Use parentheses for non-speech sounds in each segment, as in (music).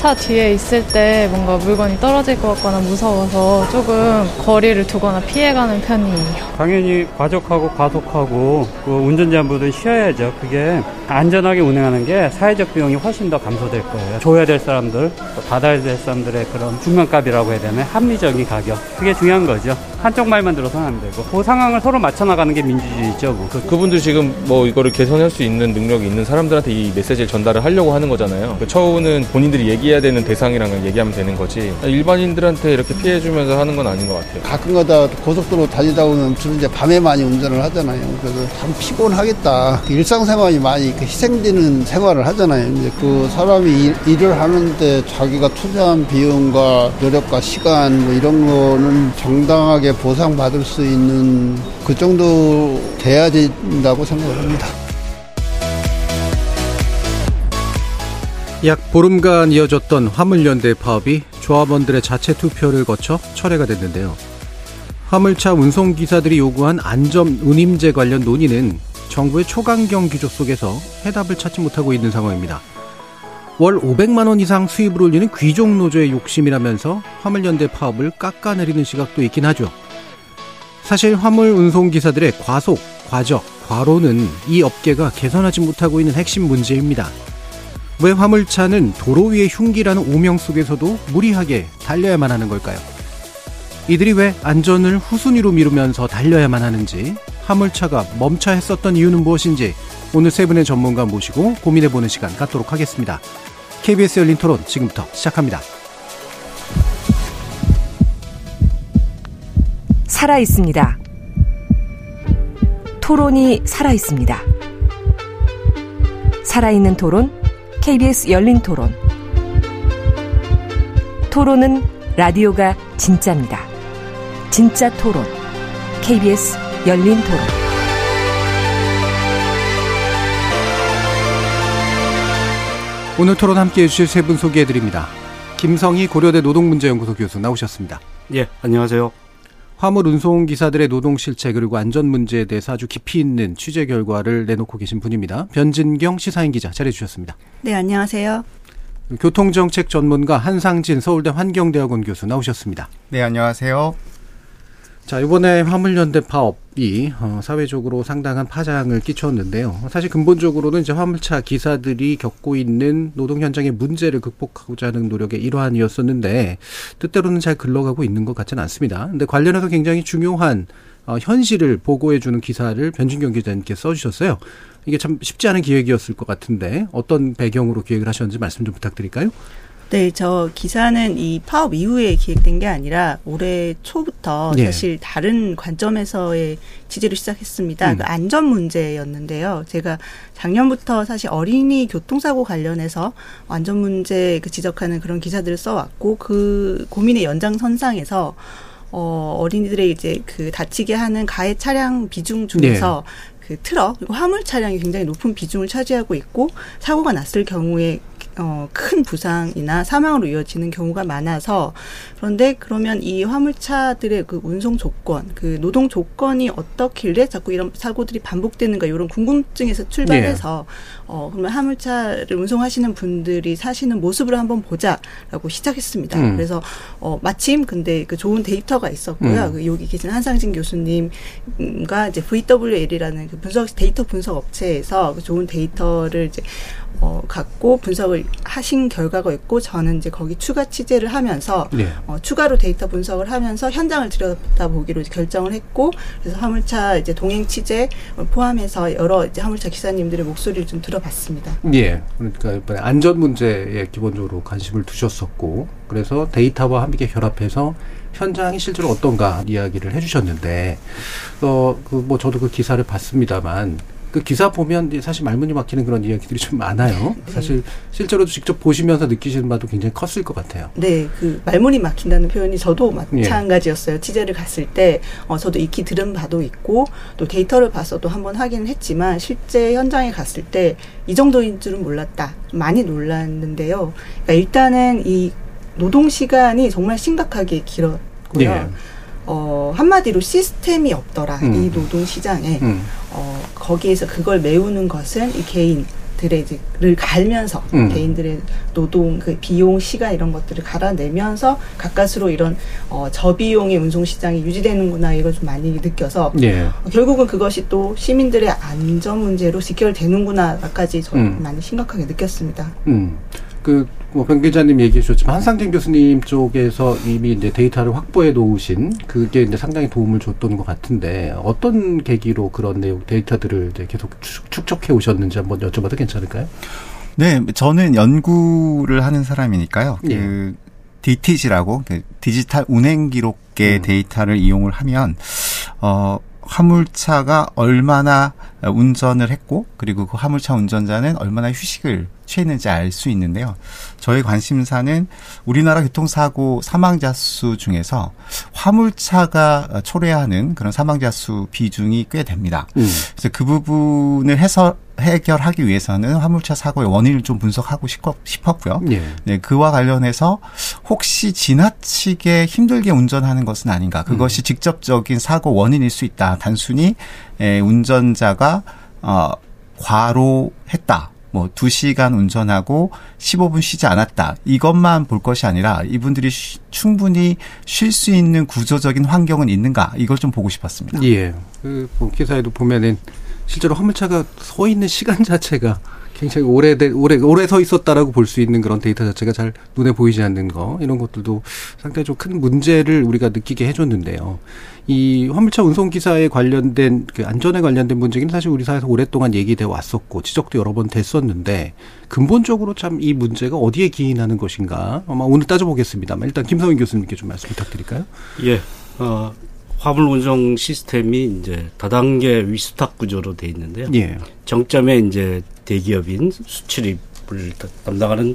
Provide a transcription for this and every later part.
차 뒤에 있을 때 뭔가 물건이 떨어질 것 같거나 무서워서 조금 거리를 두거나 피해가는 편이에요. 당연히 과속하고 과속하고 그 운전자분들은 쉬어야죠. 그게 안전하게 운행하는 게 사회적 비용이 훨씬 더 감소될 거예요. 줘야 될 사람들, 또 받아야 될 사람들의 그런 중간값이라고 해야 되나 합리적인 가격. 그게 중요한 거죠. 한쪽 말만 들어서는 안 되고 그 상황을 서로 맞춰 나가는 게 민주주의죠. 뭐. 그, 그분들 지금 뭐 이거를 개선할 수 있는 능력이 있는 사람들한테 이 메시지를 전달을 하려고 하는 거잖아요. 그 처우는 본인들이 얘기 해야 되는 대상이랑 얘기하면 되는 거지. 일반인들한테 이렇게 피해주면서 하는 건 아닌 것 같아요. 가끔가다 고속도로 다니다 보면 주로 이제 밤에 많이 운전을 하잖아요. 그래서 참 피곤하겠다. 일상생활이 많이 희생되는 생활을 하잖아요. 이제 그 사람이 일, 일을 하는데 자기가 투자한 비용과 노력과 시간 뭐 이런 거는 정당하게 보상받을 수 있는 그 정도 돼야 된다고 생각을 합니다. 약 보름간 이어졌던 화물연대 파업이 조합원들의 자체 투표를 거쳐 철회가 됐는데요. 화물차 운송기사들이 요구한 안전 운임제 관련 논의는 정부의 초강경 기조 속에서 해답을 찾지 못하고 있는 상황입니다. 월 500만 원 이상 수입을 올리는 귀족 노조의 욕심이라면서 화물연대 파업을 깎아내리는 시각도 있긴 하죠. 사실 화물 운송 기사들의 과속, 과적, 과로는 이 업계가 개선하지 못하고 있는 핵심 문제입니다. 왜 화물차는 도로 위의 흉기라는 오명 속에서도 무리하게 달려야만 하는 걸까요? 이들이 왜 안전을 후순위로 미루면서 달려야만 하는지, 화물차가 멈춰 했었던 이유는 무엇인지 오늘 세 분의 전문가 모시고 고민해보는 시간 갖도록 하겠습니다. KBS 열린 토론 지금부터 시작합니다. 살아 있습니다. 토론이 살아 있습니다. 살아있는 토론, KBS 열린 토론. 토론은 라디오가 진짜입니다. 진짜 토론, KBS 열린 토론. 오늘 토론 함께 해주실 세 분 소개해 드립니다. 김성희 고려대 노동문제연구소 교수 나오셨습니다. 예, 안녕하세요. 화물 운송 기사들의 노동 실체 그리고 안전 문제에 대해서 아주 깊이 있는 취재 결과를 내놓고 계신 분입니다. 변진경 시사인 기자 자리해 주셨습니다. 네, 안녕하세요. 교통정책 전문가 한상진 서울대 환경대학원 교수 나오셨습니다. 네, 안녕하세요. 자, 이번에 화물연대 파업이 어, 사회적으로 상당한 파장을 끼쳤는데요. 사실 근본적으로는 이제 화물차 기사들이 겪고 있는 노동 현장의 문제를 극복하고자 하는 노력의 일환이었었는데 뜻대로는 잘 흘러가고 있는 것 같지는 않습니다. 근데 관련해서 굉장히 중요한 어, 현실을 보고해주는 기사를 변진경 기자님께 써주셨어요. 이게 참 쉽지 않은 기획이었을 것 같은데 어떤 배경으로 기획을 하셨는지 말씀 좀 부탁드릴까요? 네, 저 기사는 이 파업 이후에 기획된 게 아니라 올해 초부터 예. 사실 다른 관점에서의 취재를 시작했습니다. 음. 그 안전 문제였는데요. 제가 작년부터 사실 어린이 교통사고 관련해서 안전 문제 그 지적하는 그런 기사들을 써왔고 그 고민의 연장선상에서 어, 어린이들의 이제 그 다치게 하는 가해 차량 비중 중에서 그 트럭 그리고 화물 차량이 굉장히 높은 비중을 차지하고 있고 사고가 났을 경우에 어, 큰 부상이나 사망으로 이어지는 경우가 많아서 그런데 그러면 이 화물차들의 그 운송 조건, 그 노동 조건이 어떻길래 자꾸 이런 사고들이 반복되는가 이런 궁금증에서 출발해서 어, 그러면 화물차를 운송하시는 분들이 사시는 모습을 한번 보자라고 시작했습니다. 음. 그래서 어, 마침 근데 그 좋은 데이터가 있었고요. 음. 그 여기 계신 한상진 교수님과 이제 VWL이라는 그 분석 데이터 분석 업체에서 그 좋은 데이터를 이제 어, 갖고 분석을 하신 결과가 있고 저는 이제 거기 추가 취재를 하면서 네. 어, 추가로 데이터 분석을 하면서 현장을 들여다보기로 결정을 했고 그래서 화물차 이제 동행 취재 포함해서 여러 이제 화물차 기사님들의 목소리를 좀 들어 봤습니다. 예. 그러니까 이번에 안전 문제에 기본적으로 관심을 두셨었고, 그래서 데이터와 함께 결합해서 현장이 실제로 어떤가 이야기를 해주셨는데, 어, 그, 뭐, 저도 그 기사를 봤습니다만, 그 기사 보면 사실 말문이 막히는 그런 이야기들이 좀 많아요. 네. 사실 실제로도 직접 보시면서 느끼시는 바도 굉장히 컸을 것 같아요. 네, 그 말문이 막힌다는 표현이 저도 마찬가지였어요. 취재를 갔을 때, 어, 저도 익히 들은 바도 있고, 또 데이터를 봐서도 한번 확인을 했지만, 실제 현장에 갔을 때, 이 정도인 줄은 몰랐다. 많이 놀랐는데요. 그러니까 일단은 이 노동 시간이 정말 심각하게 길었고요. 예. 어, 한마디로 시스템이 없더라. 음. 이 노동 시장에. 음. 어, 거기에서 그걸 메우는 것은 이 개인 들의 이제를 갈면서 음. 개인들의 노동 그 비용 시간 이런 것들을 갈아내면서 가까스로 이런 어, 저비용의 운송 시장이 유지되는구나 이걸 좀 많이 느껴서 예. 어, 결국은 그것이 또 시민들의 안전 문제로 직결되는구나까지 저는 음. 많이 심각하게 느꼈습니다. 음. 그, 뭐, 변 기자님 얘기해 주셨지만, 한상진 교수님 쪽에서 이미 이제 데이터를 확보해 놓으신, 그게 이제 상당히 도움을 줬던 것 같은데, 어떤 계기로 그런 내용, 데이터들을 이제 계속 축- 축적해 오셨는지 한번 여쭤봐도 괜찮을까요? 네, 저는 연구를 하는 사람이니까요. 예. 그 DTG라고 그 디지털 운행 기록계 음. 데이터를 이용을 하면 어 화물차가 얼마나 운전을 했고 그리고 그 화물차 운전자는 얼마나 휴식을 취했는지 알 수 있는데요. 저희 관심사는 우리나라 교통사고 사망자 수 중에서 화물차가 초래하는 그런 사망자 수 비중이 꽤 됩니다. 음. 그래서 그 부분을 해서 해결하기 위해서는 화물차 사고의 원인을 좀 분석하고 싶었, 싶었고요. 예. 네, 그와 관련해서 혹시 지나치게 힘들게 운전하는 것은 아닌가. 그것이 직접적인 사고 원인일 수 있다. 단순히 에, 운전자가 어, 과로했다. 뭐, 두시간 운전하고 15분 쉬지 않았다. 이것만 볼 것이 아니라 이분들이 쉬- 충분히 쉴 수 있는 구조적인 환경은 있는가. 이걸 좀 보고 싶었습니다. 예. 그, 뭐 기사에도 보면은, 실제로 화물차가 서 있는 시간 자체가 굉장히 오래돼, 오래, 오래 서 있었다라고 볼 수 있는 그런 데이터 자체가 잘 눈에 보이지 않는 거, 이런 것들도 상당히 좀 큰 문제를 우리가 느끼게 해줬는데요. 이 화물차 운송 기사에 관련된, 그 안전에 관련된 문제는 사실 우리 사회에서 오랫동안 얘기돼 왔었고, 지적도 여러 번 됐었는데, 근본적으로 참 이 문제가 어디에 기인하는 것인가, 아마 오늘 따져보겠습니다만, 일단 김성인 교수님께 좀 말씀 부탁드릴까요? 예, 어, 화물 운송 시스템이 이제 다단계 위스탁 구조로 돼 있는데요. 예. 정점에 이제 대기업인 수출입을 다- 담당하는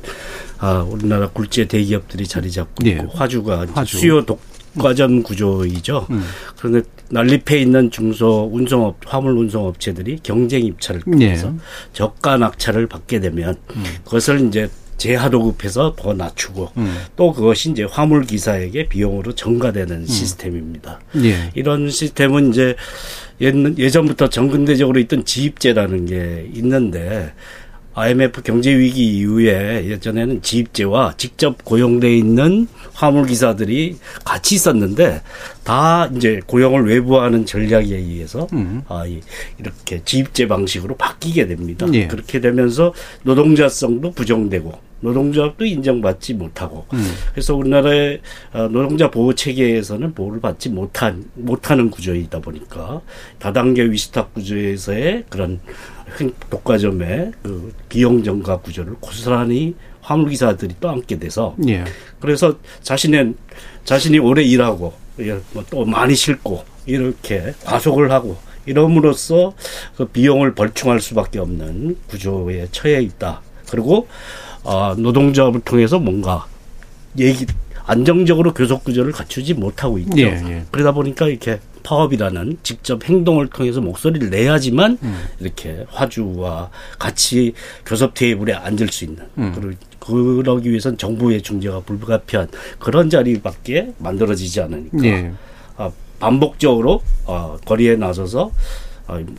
아, 우리나라 굴지의 대기업들이 자리 잡고 예. 화주가 화주. 수요 독과점 구조이죠. 음. 그런데 난립해 있는 중소 운송업 화물 운송업체들이 경쟁 입찰을 예. 통해서 저가 낙찰을 받게 되면 음. 그것을 이제 재하도급해서 더 낮추고 음. 또 그것이 이제 화물 기사에게 비용으로 전가되는 시스템입니다. 예. 이런 시스템은 이제 옛- 예전부터 전근대적으로 있던 지입제라는 게 있는데 IMF 경제 위기 이후에 예전에는 지입제와 직접 고용돼 있는 화물 기사들이 같이 있었는데 다 이제 고용을 외부하는 전략에 의해서 음. 아, 이- 이렇게 지입제 방식으로 바뀌게 됩니다. 예. 그렇게 되면서 노동자성도 부정되고 노동조합도 인정받지 못하고 음. 그래서 우리나라의 어, 노동자 보호 체계에서는 보호를 받지 못한 못하는 구조이다 보니까 다단계 위스탁 구조에서의 그런 횡- 독과점의 그 비용 전가 구조를 고스란히 화물 기사들이 또 안게 돼서 예. 그래서 자신의 자신이 오래 일하고 예, 뭐또 많이 싣고 이렇게 과속을 하고 이럼으로써 그 비용을 벌충할 수밖에 없는 구조에 처해 있다. 그리고 아, 노동조합을 통해서 뭔가 얘기 안정적으로 교섭 구조를 갖추지 못하고 있죠. 예, 예. 그러다 보니까 이렇게 파업이라는 직접 행동을 통해서 목소리를 내야지만 음. 이렇게 화주와 같이 교섭 테이블에 앉을 수 있는 음. 그리고 그러기 위해선 정부의 중재가 불가피한 그런 자리밖에 만들어지지 않으니까 예. 아, 반복적으로 어, 거리에 나서서 어,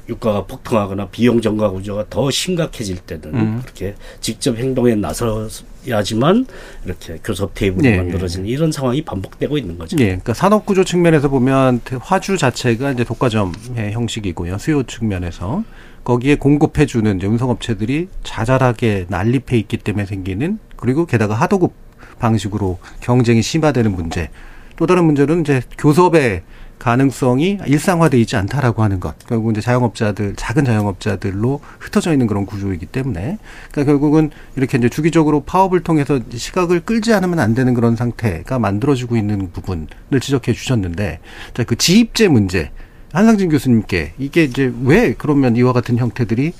유가가 폭등하거나 비용 증가 구조가 더 심각해질 때는 음. 그렇게 직접 행동에 나서야지만 이렇게 교섭 테이블이 예, 만들어지는 이런 상황이 반복되고 있는 거죠. 예, 그러니까 산업 구조 측면에서 보면 화주 자체가 이제 독과점의 형식이고요. 수요 측면에서 거기에 공급해 주는 운송업체들이 자잘하게 난립해 있기 때문에 생기는 그리고 게다가 하도급 방식으로 경쟁이 심화되는 문제. 또 다른 문제는 이제 교섭의 가능성이 일상화되어 있지 않다라고 하는 것. 결국 이제 자영업자들, 작은 자영업자들로 흩어져 있는 그런 구조이기 때문에. 그러니까 결국은 이렇게 이제 주기적으로 파업을 통해서 시각을 끌지 않으면 안 되는 그런 상태가 만들어지고 있는 부분을 지적해 주셨는데, 자, 그 지입제 문제. 한상진 교수님께 이게 이제 왜 그러면 이와 같은 형태들이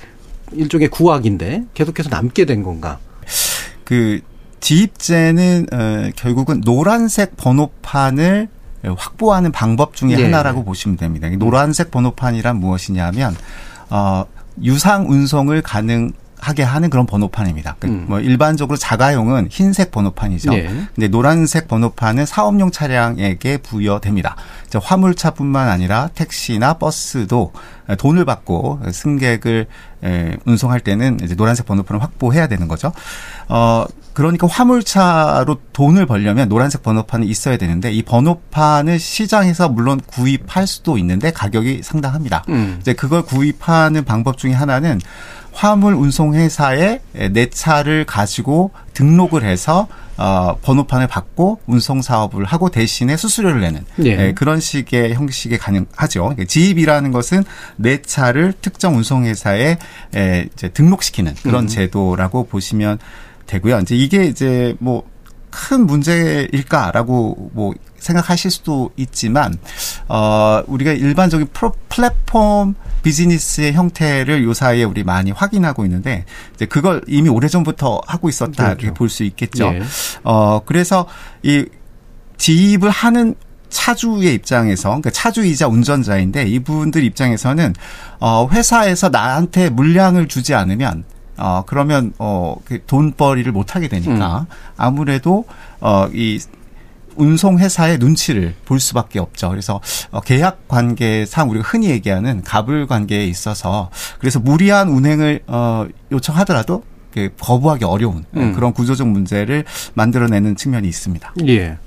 일종의 구악인데 계속해서 남게 된 건가? 그 지입제는 어, 결국은 노란색 번호판을 확보하는 방법 중에 네. 하나라고 보시면 됩니다. 이 노란색 번호판이란 무엇이냐면 어, 유상 운송을 가능 하게 하는 그런 번호판입니다. 그 음. 뭐 일반적으로 자가용은 흰색 번호판이죠. 예. 근데 노란색 번호판은 사업용 차량에게 부여됩니다. 화물차뿐만 아니라 택시나 버스도 돈을 받고 승객을 에, 운송할 때는 이제 노란색 번호판을 확보해야 되는 거죠. 어 그러니까 화물차로 돈을 벌려면 노란색 번호판이 있어야 되는데 이 번호판을 시장에서 물론 구입할 수도 있는데 가격이 상당합니다. 음. 이제 그걸 구입하는 방법 중에 하나는 화물 운송 회사에 내 차를 가지고 등록을 해서 어 번호판을 받고 운송 사업을 하고 대신에 수수료를 내는 예. 예, 그런 식의 형식이 가능하죠. 그러니까 지입이라는 것은 내 차를 특정 운송 회사에 에, 이제 등록시키는 그런 음. 제도라고 보시면 되고요. 이제 이게 이제 뭐 큰 문제일까라고 뭐 생각하실 수도 있지만 어 우리가 일반적인 프로, 플랫폼 비즈니스의 형태를 요 사이에 우리 많이 확인하고 있는데 이제 그걸 이미 오래전부터 하고 있었다 그렇죠. 이렇게 볼 수 있겠죠. 예. 어 그래서 이 지입을 하는 차주의 입장에서 그러니까 차주이자 운전자인데 이분들 입장에서는 어 회사에서 나한테 물량을 주지 않으면 어 그러면 어 그 돈벌이를 못 하게 되니까 아무래도 어 이 운송 회사의 눈치를 볼 수밖에 없죠. 그래서 어, 계약 관계상 우리가 흔히 얘기하는 갑을 관계에 있어서 그래서 무리한 운행을 어 요청하더라도 그 거부하기 어려운 음. 그런 구조적 문제를 만들어내는 측면이 있습니다. 예.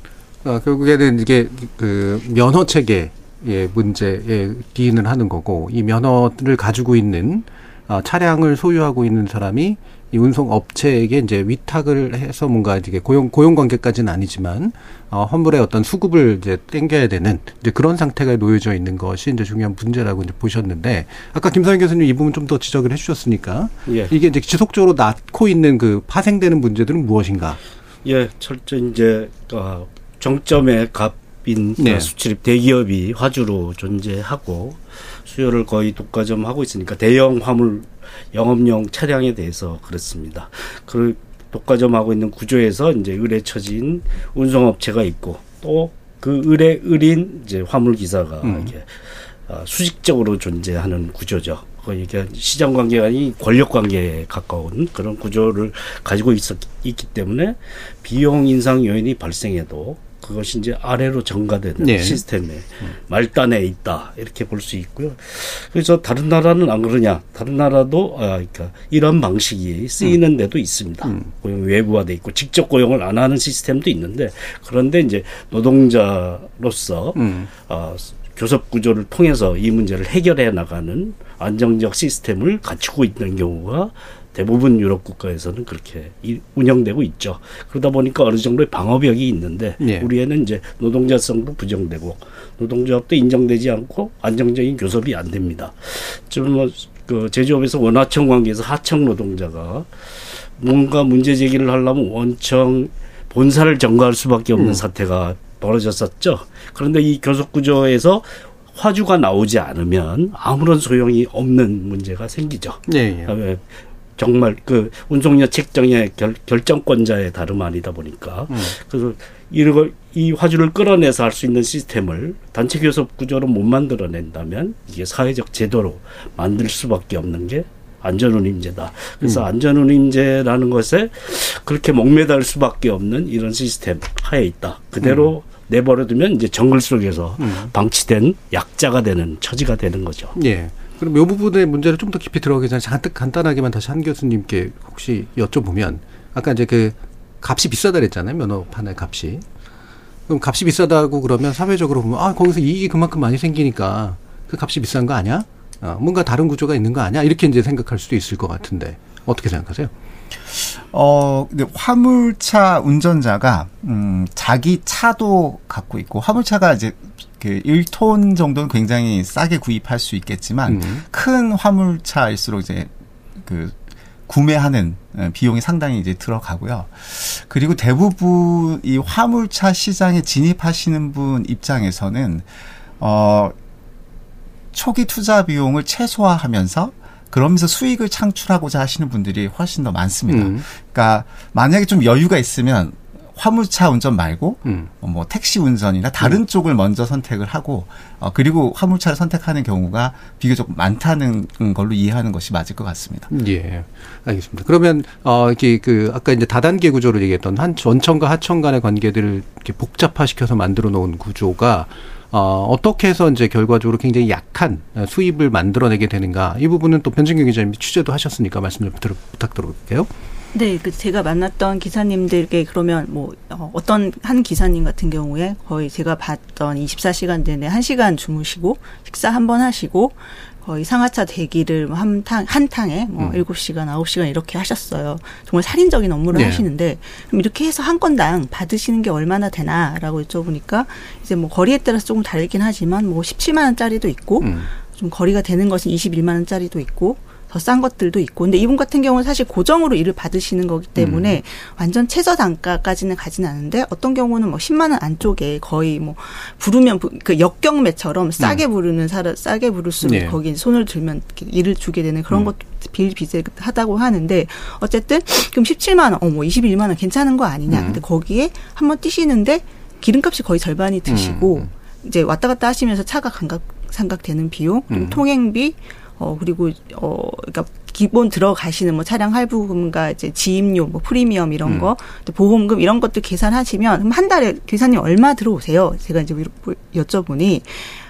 어, 결국에는 이게 그 면허 체계 의 문제에 기인을 하는 거고 이 면허를 가지고 있는 어, 차량을 소유하고 있는 사람이 이 운송 업체에게 이제 위탁을 해서 뭔가 이게 고용 고용 관계까지는 아니지만 어, 환불의 어떤 수급을 이제 땡겨야 되는 이제 그런 상태가 놓여져 있는 것이 이제 중요한 문제라고 이제 보셨는데 아까 김성현 교수님 이 부분 좀 더 지적을 해주셨으니까 예. 이게 이제 지속적으로 낳고 있는 그 파생되는 문제들은 무엇인가? 예, 철저히 이제 어, 정점의 값인 네. 수출입 대기업이 화주로 존재하고 수요를 거의 독과점하고 있으니까 대형 화물 영업용 차량에 대해서 그렇습니다. 그 독과점하고 있는 구조에서 이제 의뢰 처진 운송업체가 있고 또 그 의뢰 의린 이제 화물 기사가 음. 이게 아, 수직적으로 존재하는 구조죠. 이게 시장 관계가 아닌 권력 관계에 가까운 그런 구조를 가지고 있었, 있기 때문에 비용 인상 요인이 발생해도 그것이 이제 아래로 전가되는 네. 시스템에 말단에 있다 이렇게 볼 수 있고요. 그래서 다른 나라는 안 그러냐? 다른 나라도 아, 그러니까 이런 방식이 쓰이는 데도 있습니다. 고용 외부화돼 있고 직접 고용을 안 하는 시스템도 있는데 그런데 이제 노동자로서 음. 어, 교섭 구조를 통해서 이 문제를 해결해 나가는 안정적 시스템을 갖추고 있는 경우가 대부분 유럽 국가에서는 그렇게 이- 운영되고 있죠. 그러다 보니까 어느 정도의 방어벽이 있는데 예. 우리에는 이제 노동자성도 부정되고 노동조합도 인정되지 않고 안정적인 교섭이 안 됩니다. 좀그 제조업에서 원하청 관계에서 하청 노동자가 뭔가 문제 제기를 하려면 원청 본사를 전가할 수밖에 없는 사태가 벌어졌었죠. 그런데 이 교섭 구조에서 화주가 나오지 않으면 아무런 소용이 없는 문제가 생기죠. 예, 예. 예, 정말 그 운송료 책정의 결, 결정권자의 다름 아니다 보니까 음. 그래서 이걸 이 화주를 끌어내서 할 수 있는 시스템을 단체 교섭 구조로 못 만들어낸다면 이게 사회적 제도로 만들 수밖에 없는 게 안전운임제다. 그래서 안전운임제라는 것에 그렇게 목매달 수밖에 없는 이런 시스템 하에 있다. 그대로 내버려두면 이제 정글 속에서 방치된 약자가 되는 처지가 되는 거죠. 예. 그럼 이 부분의 문제를 좀 더 깊이 들어가기 전에 잔뜩 간단하게만 다시 한 교수님께 혹시 여쭤보면 아까 이제 그 값이 비싸다 그랬잖아요. 면허판의 값이. 그럼 값이 비싸다고 그러면 사회적으로 보면 아, 거기서 이익이 그만큼 많이 생기니까 그 값이 비싼 거 아니야? 어, 뭔가 다른 구조가 있는 거 아니야? 이렇게 이제 생각할 수도 있을 것 같은데 어떻게 생각하세요? 어, 근데 화물차 운전자가, 음, 자기 차도 갖고 있고, 화물차가 이제 그 1톤 정도는 굉장히 싸게 구입할 수 있겠지만, 음. 큰 화물차일수록 이제 그, 구매하는 어, 비용이 상당히 이제 들어가고요. 그리고 대부분 이 화물차 시장에 진입하시는 분 입장에서는, 어, 초기 투자 비용을 최소화하면서 그러면서 수익을 창출하고자 하시는 분들이 훨씬 더 많습니다. 음. 그러니까 만약에 좀 여유가 있으면 화물차 운전 말고 음. 어, 뭐 택시 운전이나 다른 쪽을 먼저 선택을 하고 어, 그리고 화물차를 선택하는 경우가 비교적 많다는 걸로 이해하는 것이 맞을 것 같습니다. 예, 알겠습니다. 그러면 어 이렇게 그 아까 이제 다단계 구조로 얘기했던 한 원청과 하청 간의 관계들을 이렇게 복잡화시켜서 만들어 놓은 구조가 어, 어떻게 해서 이제 결과적으로 굉장히 약한 수입을 만들어내게 되는가 이 부분은 또 변진경 기자님이 취재도 하셨으니까 말씀 좀 들어, 부탁드릴게요. 네, 그 제가 만났던 기사님들께 그러면 뭐 어, 어떤 한 기사님 같은 경우에 거의 제가 봤던 24시간 내내 1시간 주무시고 식사 한 번 하시고 거의 상하차 대기를 한 탕, 한 탕에 뭐 음. 일곱 시간 아홉 시간 이렇게 하셨어요. 정말 살인적인 업무를 네. 하시는데 그럼 이렇게 해서 한 건당 받으시는 게 얼마나 되나라고 여쭤보니까 이제 뭐 거리에 따라서 조금 다르긴 하지만 뭐 17만 원짜리도 있고 음. 좀 거리가 되는 것은 21만 원짜리도 있고 더 싼 것들도 있고 근데 이분 같은 경우는 사실 고정으로 일을 받으시는 거기 때문에 음. 완전 최저 단가까지는 가지는 않은데 어떤 경우는 뭐 10만 원 안쪽에 거의 뭐 부르면 부- 그 역경매처럼 싸게 부르는 사람 싸게 부를수록 음. 네. 거기 손을 들면 일을 주게 되는 그런 음. 것도 비일비재하다고 하는데 어쨌든 그럼 17만 원, 어 뭐 21만 원 괜찮은 거 아니냐? 음. 근데 거기에 한번 뛰시는데 기름값이 거의 절반이 드시고 음. 이제 왔다 갔다 하시면서 차가 감각 삼각되는 비용, 또 음. 통행비, 어 그리고 어 그러니까 기본 들어가시는 뭐 차량 할부금과 이제 지임료, 뭐 프리미엄 이런 음. 거, 또 보험금 이런 것들 계산하시면 한 달에 기사님 얼마 들어오세요? 제가 이제 여쭤보니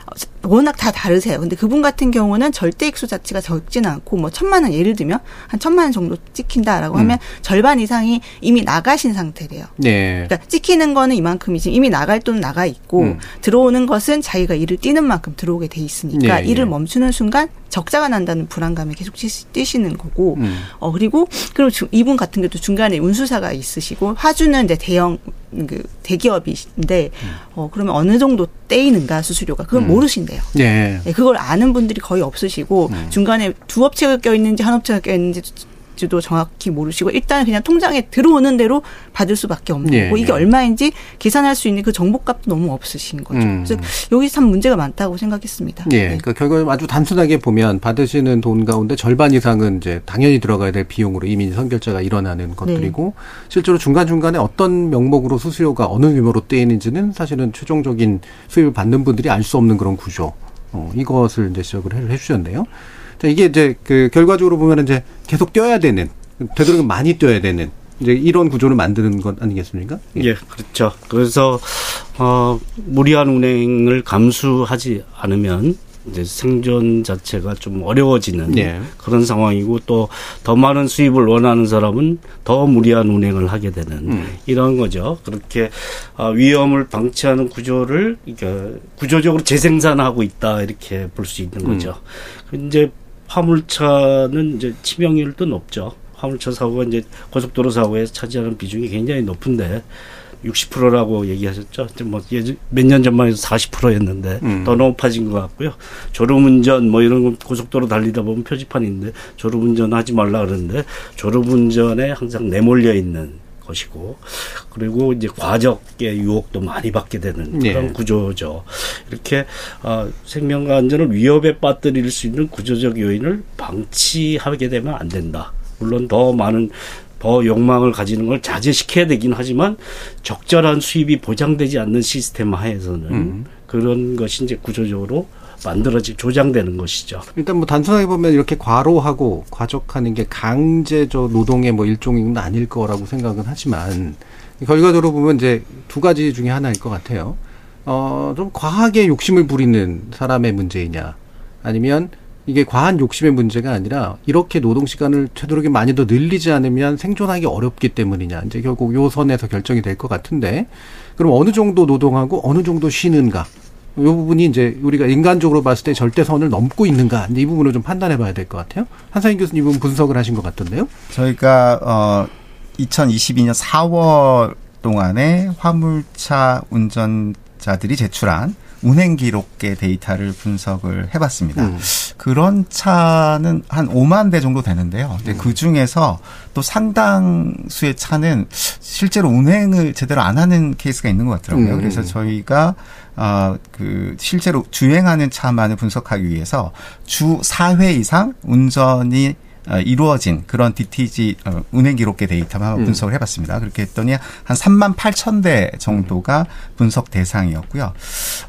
어, 워낙 다 다르세요. 근데 그분 같은 경우는 절대 액수 자체가 적지는 않고 뭐 천만 원 예를 들면 한 천만 원 정도 찍힌다라고 음. 하면 절반 이상이 이미 나가신 상태래요. 네. 그러니까 찍히는 거는 이만큼이지 이미 나갈 돈은 나가 있고 음. 들어오는 것은 자기가 일을 뛰는 만큼 들어오게 돼 있으니까 예, 일을 예. 멈추는 순간 적자가 난다는 불안감에 계속 뛰시- 뛰시는 거고 음. 어 그리고 주- 이분 같은 경우도 중간에 운수사가 있으시고 화주는 이제 대형 그 대기업이신데 어 그러면 어느 정도 떼이는가 수수료가 그걸 음. 모르신 대요. 네. 네, 그걸 아는 분들이 거의 없으시고 음. 중간에 두 업체가 껴 있는지 한 업체가 껴 있는지 도 정확히 모르시고 일단 그냥 통장에 들어오는 대로 받을 수밖에 없는 예, 거고 이게 예. 얼마인지 계산할 수 있는 그 정보값도 너무 없으신 거죠. 음. 그래서 여기 참 문제가 많다고 생각했습니다. 예, 네. 그러니까 결국 아주 단순하게 보면 받으시는 돈 가운데 절반 이상은 이제 당연히 들어가야 될 비용으로 이미 선결제가 일어나는 것들이고 실제로 중간 중간에 어떤 명목으로 수수료가 어느 규모로 떼이는지는 사실은 최종적인 수입을 받는 분들이 알 수 없는 그런 구조. 어, 이것을 이제 지적을 해- 해주셨네요. 자, 이게 이제 그 결과적으로 보면 이제 계속 뛰어야 되는 되도록 많이 뛰어야 되는 이제 이런 구조를 만드는 것 아니겠습니까? 예, 그렇죠. 그래서 어 무리한 운행을 감수하지 않으면 이제 생존 자체가 좀 어려워지는 예. 그런 상황이고 또 더 많은 수입을 원하는 사람은 더 무리한 운행을 하게 되는 음. 이런 거죠. 그렇게 아, 위험을 방치하는 구조를 그러니까 구조적으로 재생산하고 있다 이렇게 볼 수 있는 거죠. 이제 화물차는 이제 치명률도 높죠. 화물차 사고가 이제 고속도로 사고에서 차지하는 비중이 굉장히 높은데 60%라고 얘기하셨죠. 뭐 몇 년 전만 해도 40%였는데 음. 더 높아진 것 같고요. 졸음운전 뭐 이런 거 고속도로 달리다 보면 표지판이 있는데 졸음운전 하지 말라 그러는데 졸음운전에 항상 내몰려 있는 것이고 그리고 이제 과적의 유혹도 많이 받게 되는 그런 예. 구조죠. 이렇게 어, 생명과 안전을 위협에 빠뜨릴 수 있는 구조적 요인을 방치하게 되면 안 된다. 물론 더 많은 더 욕망을 가지는 걸 자제시켜야 되긴 하지만 적절한 수입이 보장되지 않는 시스템 하에서는 음. 그런 것이 이제 구조적으로 만들어지 조장되는 것이죠. 일단 뭐 단순하게 보면 이렇게 과로하고 과적하는 게 강제적 노동의 뭐 일종은 아닐 거라고 생각은 하지만 결과적으로 보면 이제 두 가지 중에 하나일 것 같아요. 어, 좀 과하게 욕심을 부리는 사람의 문제이냐 아니면 이게 과한 욕심의 문제가 아니라 이렇게 노동 시간을 되도록이 많이 더 늘리지 않으면 생존하기 어렵기 때문이냐 이제 결국 요 선에서 결정이 될 것 같은데 그럼 어느 정도 노동하고 어느 정도 쉬는가 이 부분이 이제 우리가 인간적으로 봤을 때 절대선을 넘고 있는가 이 부분을 좀 판단해 봐야 될 것 같아요. 한상인 교수님 은 분석을 하신 것 같던데요. 저희가 어 2022년 4월 동안에 화물차 운전자들이 제출한 운행 기록계 데이터를 분석을 해봤습니다. 음. 그런 차는 한 5만 대 정도 되는데요. 근데 그 중에서 또 상당수의 차는 실제로 운행을 제대로 안 하는 케이스가 있는 것 같더라고요. 음. 그래서 저희가 어, 그 실제로 주행하는 차만을 분석하기 위해서 주 4회 이상 운전이 어, 이루어진 그런 DTG 어, 운행 기록계 데이터만 한번 음. 분석을 해봤습니다. 그렇게 했더니 한 3만 8천 대 정도가 분석 대상이었고요.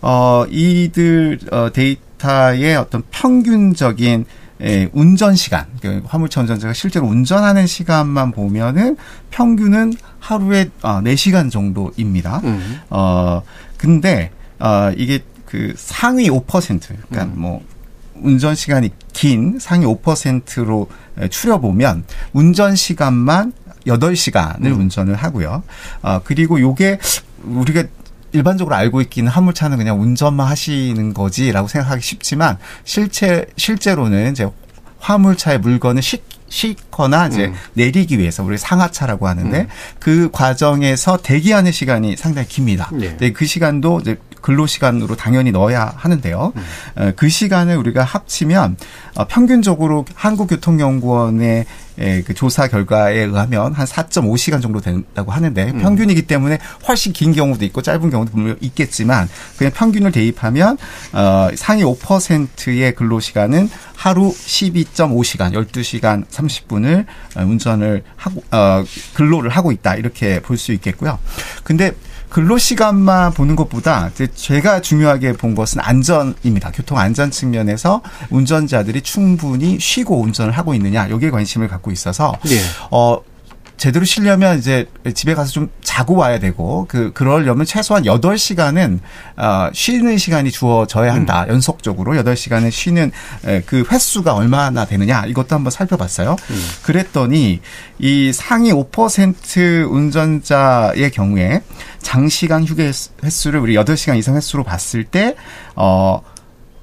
어, 이들 어, 데이터의 어떤 평균적인 예, 운전 시간, 그 화물차 운전자가 실제로 운전하는 시간만 보면은 평균은 하루에 어, 4시간 정도입니다. 음. 어, 근데, 어, 이게 그 상위 5%, 그러니까 음. 뭐, 운전 시간이 긴 상위 5%로 추려보면 운전 시간만 8시간을 음. 운전을 하고요. 어, 그리고 요게 우리가 일반적으로 알고 있기는 화물차는 그냥 운전만 하시는 거지라고 생각하기 쉽지만 실제 실제로는 이제 화물차의 물건을 싣 싣거나 이제 음. 내리기 위해서 우리 상하차라고 하는데 음. 그 과정에서 대기하는 시간이 상당히 깁니다. 네. 네, 그 시간도 이제 근로 시간으로 당연히 넣어야 하는데요. 음. 그 시간을 우리가 합치면 어, 평균적으로 한국교통연구원의 에, 그 조사 결과에 의하면 한 4.5시간 정도 된다고 하는데 음. 평균이기 때문에 훨씬 긴 경우도 있고 짧은 경우도 분명 있겠지만 그냥 평균을 대입하면 어, 상위 5%의 근로 시간은 하루 12.5시간, 12시간 30분을 어, 운전을 하고 어, 근로를 하고 있다 이렇게 볼 수 있겠고요. 근데 근로 시간만 보는 것보다 이제 제가 중요하게 본 것은 안전입니다. 교통 안전 측면에서 운전자들이 충분히 쉬고 운전을 하고 있느냐 여기에 관심을 갖고 있어서 예. 어 제대로 쉬려면 이제 집에 가서 좀 자고 와야 되고 그 그러려면 최소한 8시간은 어 쉬는 시간이 주어져야 한다. 연속적으로 8시간은 쉬는 에, 그 횟수가 얼마나 되느냐 이것도 한번 살펴봤어요. 그랬더니 이 상위 5% 운전자의 경우에 장시간 휴게 횟수- 횟수를 우리 8시간 이상 횟수로 봤을 때 어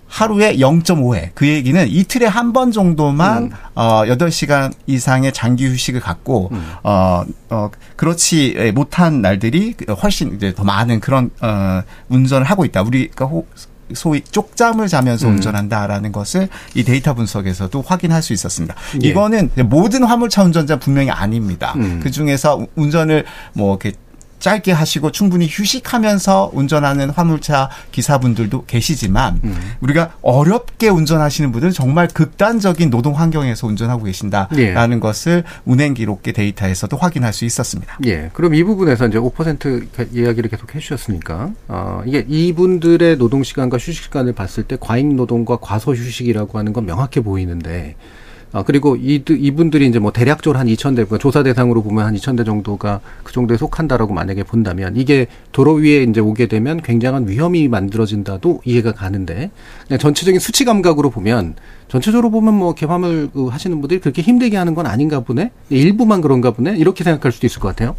하루에 0.5회. 그 얘기는 이틀에 한 번 정도만 음. 어 8시간 이상의 장기 휴식을 갖고 음. 어, 어 그렇지 예, 못한 날들이 훨씬 이제 더 많은 그런 어 운전을 하고 있다. 우리가 호, 소위 쪽잠을 자면서 음. 운전한다라는 것을 이 데이터 분석에서도 확인할 수 있었습니다. 예. 이거는 모든 화물차 운전자 분명히 아닙니다. 음. 그 중에서 운전을 뭐 이렇게 짧게 하시고 충분히 휴식하면서 운전하는 화물차 기사분들도 계시지만 음. 우리가 어렵게 운전하시는 분들은 정말 극단적인 노동 환경에서 운전하고 계신다라는 예. 것을 운행 기록계 데이터에서도 확인할 수 있었습니다. 예. 그럼 이 부분에서 이제 5% 이야기를 계속 해주셨으니까, 어, 이게 이분들의 노동 시간과 휴식 시간을 봤을 때 과잉 노동과 과소 휴식이라고 하는 건 명확해 보이는데, 아, 그리고 이, 이분들이 이제 뭐 대략적으로 한 2,000대, 그러니까 조사 대상으로 보면 한 2,000대 정도가 그 정도에 속한다라고 만약에 본다면, 이게 도로 위에 이제 오게 되면 굉장한 위험이 만들어진다도 이해가 가는데, 그냥 전체적인 수치 감각으로 보면, 전체적으로 보면 뭐 개화물 그 하시는 분들이 그렇게 힘들게 하는 건 아닌가 보네? 일부만 그런가 보네? 이렇게 생각할 수도 있을 것 같아요.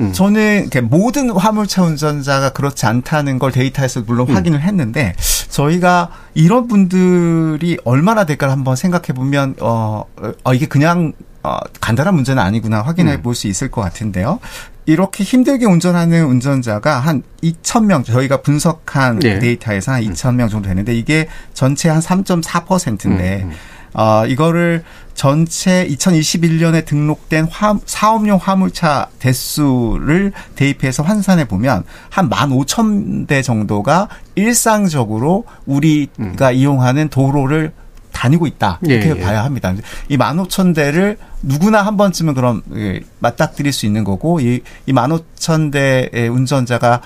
음. 저는 모든 화물차 운전자가 그렇지 않다는 걸 데이터에서 물론 음. 확인을 했는데 저희가 이런 분들이 얼마나 될까를 한번 생각해 보면 어, 어 이게 그냥 어, 간단한 문제는 아니구나 확인해 음. 볼수 있을 것 같은데요. 이렇게 힘들게 운전하는 운전자가 한 2,000명, 저희가 분석한 네. 그 데이터에서 한 2,000명 정도 되는데 이게 전체 한 3.4%인데 음, 음. 어, 이거를 전체 2021년에 등록된 화, 사업용 화물차 대수를 대입해서 환산해 보면 한 15,000대 정도가 일상적으로 우리가 이용하는 도로를 다니고 있다. 이렇게 음. 예, 예. 봐야 합니다. 이 15,000대를 누구나 한 번쯤은 그럼 예, 맞닥뜨릴 수 있는 거고 이, 이 15,000대의 운전자가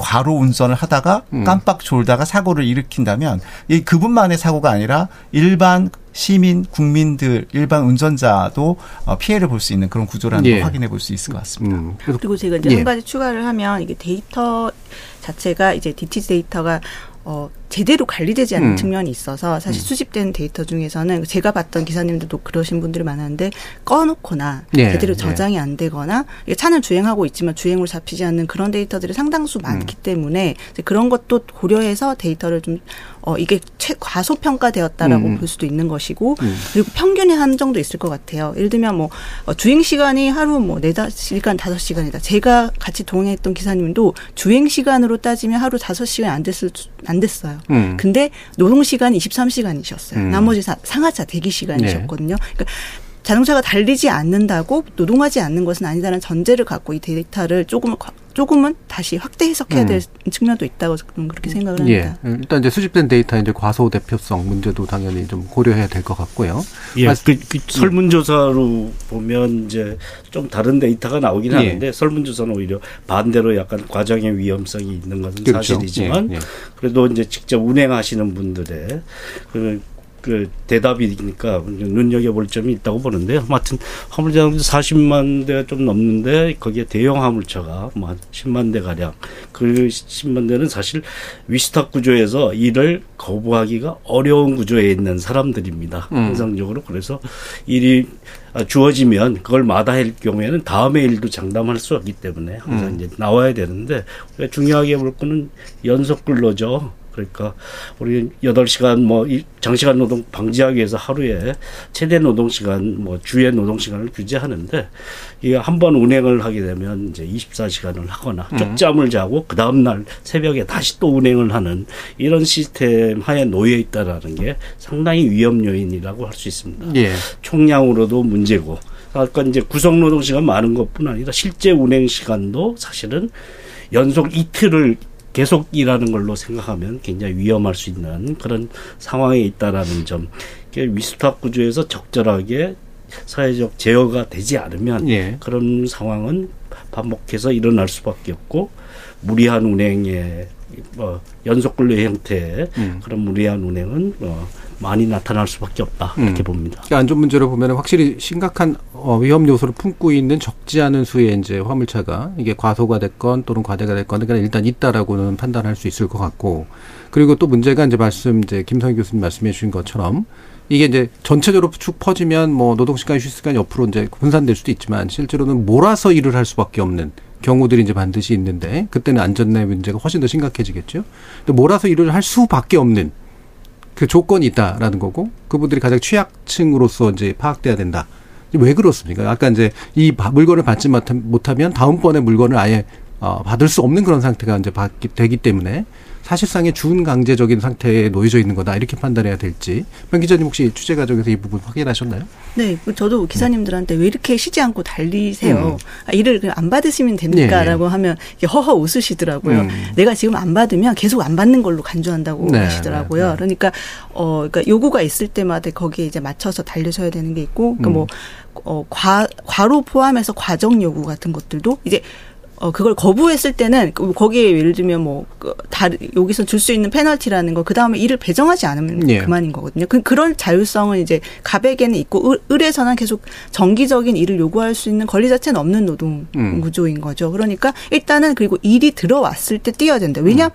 과로 운전을 하다가 음. 깜빡 졸다가 사고를 일으킨다면 이 그분만의 사고가 아니라 일반 시민 국민들 일반 운전자도 어, 피해를 볼 수 있는 그런 구조라는 예. 걸 확인해 볼 수 있을 것 같습니다. 음, 그리고 제가 이제 예. 한 가지 추가를 하면 이게 데이터 자체가 이제 DTG 데이터가 어 제대로 관리되지 않는 음. 측면이 있어서 사실 수집된 데이터 중에서는 제가 봤던 기사님들도 그러신 분들이 많았는데 꺼놓거나 예, 제대로 예. 저장이 안 되거나 차는 주행하고 있지만 주행으로 잡히지 않는 그런 데이터들이 상당수 많기 음. 때문에 이제 그런 것도 고려해서 데이터를 좀 어, 이게 최, 과소평가되었다라고 음. 볼 수도 있는 것이고, 음. 그리고 평균의 한정도 있을 것 같아요. 예를 들면 뭐, 어, 주행 시간이 하루 뭐, 네다 시간, 다섯 시간이다. 제가 같이 동행했던 기사님도 주행 시간으로 따지면 하루 다섯 시간 안 됐을, 수- 안 됐어요. 음. 근데 노동 시간이 23시간이셨어요. 음. 나머지 사, 상하차 대기 시간이셨거든요. 그러니까 자동차가 달리지 않는다고 노동하지 않는 것은 아니다라는 전제를 갖고 이 데이터를 조금 과- 조금은 다시 확대 해석해야 될 음. 측면도 있다고 저는 그렇게 생각을 합니다. 예. 일단 이제 수집된 데이터 이제 과소 대표성 문제도 당연히 좀 고려해야 될 것 같고요. 예, 말씀- 그, 그 설문조사로 보면 이제 좀 다른 데이터가 나오긴 예. 하는데 설문조사는 오히려 반대로 약간 과정의 위험성이 있는 것은 그렇죠. 사실이지만 예, 예. 그래도 이제 직접 운행하시는 분들의 그, 그 대답이니까 눈여겨볼 점이 있다고 보는데요. 하여튼 화물차 40만 대가 좀 넘는데 거기에 대형 화물차가 뭐한 10만 대 가량 그 10만 대는 사실 위스탁 구조에서 일을 거부하기가 어려운 구조에 있는 사람들입니다. 음. 통상적으로 그래서 일이 아, 주어지면 그걸 마다할 경우에는 다음의 일도 장담할 수 없기 때문에 항상 음. 이제 나와야 되는데 중요하게 볼 거는 연속 근로죠. 그러니까 우리 여덟 시간 뭐 이- 장시간 노동 방지하기 위해서 하루에 최대 노동 시간 뭐 주의 노동 시간을 규제하는데 이게 한 번 운행을 하게 되면 이제 24시간을 하거나 쪽잠을 자고 그 다음 날 새벽에 다시 또 운행을 하는 이런 시스템 하에 놓여 있다라는 게 상당히 위험 요인이라고 할 수 있습니다. 예. 총량으로도 문제고 아까 이제 구성 노동 시간 많은 것뿐 아니라 실제 운행 시간도 사실은 연속 이틀을 계속 일하는 걸로 생각하면 굉장히 위험할 수 있는 그런 상황에 있다라는 점. 이게 위스탁 구조에서 적절하게 사회적 제어가 되지 않으면 예. 그런 상황은 반복해서 일어날 수밖에 없고 무리한 운행의 뭐 연속 근로 형태의 음. 그런 무리한 운행은 어, 많이 나타날 수밖에 없다 이렇게 음. 봅니다. 그러니까 안전 문제로 보면 확실히 심각한 어, 위험 요소를 품고 있는 적지 않은 수의 이제 화물차가 이게 과소가 됐건 또는 과대가 됐건 그러니까 일단 있다라고는 판단할 수 있을 것 같고 그리고 또 문제가 이제 말씀 이제 김성희 교수님 말씀해 주신 것처럼 이게 이제 전체적으로 쭉 퍼지면 뭐 노동 시간 휴식시간 옆으로 이제 분산될 수도 있지만 실제로는 몰아서 일을 할 수밖에 없는 경우들이 이제 반드시 있는데 그때는 안전의 문제가 훨씬 더 심각해지겠죠. 근데 몰아서 일을 할 수밖에 없는 그 조건이 있다라는 거고 그분들이 가장 취약층으로서 이제 파악돼야 된다. 왜 그렇습니까? 아까 이제 이 바- 물건을 받지 못하- 못하면 다음번에 물건을 아예 어, 받을 수 없는 그런 상태가 이제 되기 때문에 사실상의 준강제적인 상태에 놓여져 있는 거다 이렇게 판단해야 될지 명 기자님 혹시 취재 과정에서 이 부분 확인하셨나요? 네, 그 저도 기사님들한테 왜 이렇게 쉬지 않고 달리세요? 음. 아, 일을 그냥 안 받으시면 됩니까?라고 예, 예. 하면 허허 웃으시더라고요. 음. 내가 지금 안 받으면 계속 안 받는 걸로 간주한다고 네, 하시더라고요. 네, 네. 그러니까 어, 그러니까 요구가 있을 때마다 거기에 이제 맞춰서 달려셔야 되는 게 있고, 그러니까 음. 뭐 어, 과 과로 포함해서 과정 요구 같은 것들도 이제 어, 그걸 거부했을 때는, 그 거기에 예를 들면 뭐, 그, 다, 여기서 줄 수 있는 페널티라는 거, 그 다음에 일을 배정하지 않으면 예. 그만인 거거든요. 그, 그런 자율성은 이제 가백에는 있고, 을, 을에서는 계속 정기적인 일을 요구할 수 있는 권리 자체는 없는 노동 음. 구조인 거죠. 그러니까 일단은 그리고 일이 들어왔을 때 뛰어야 된다. 왜냐면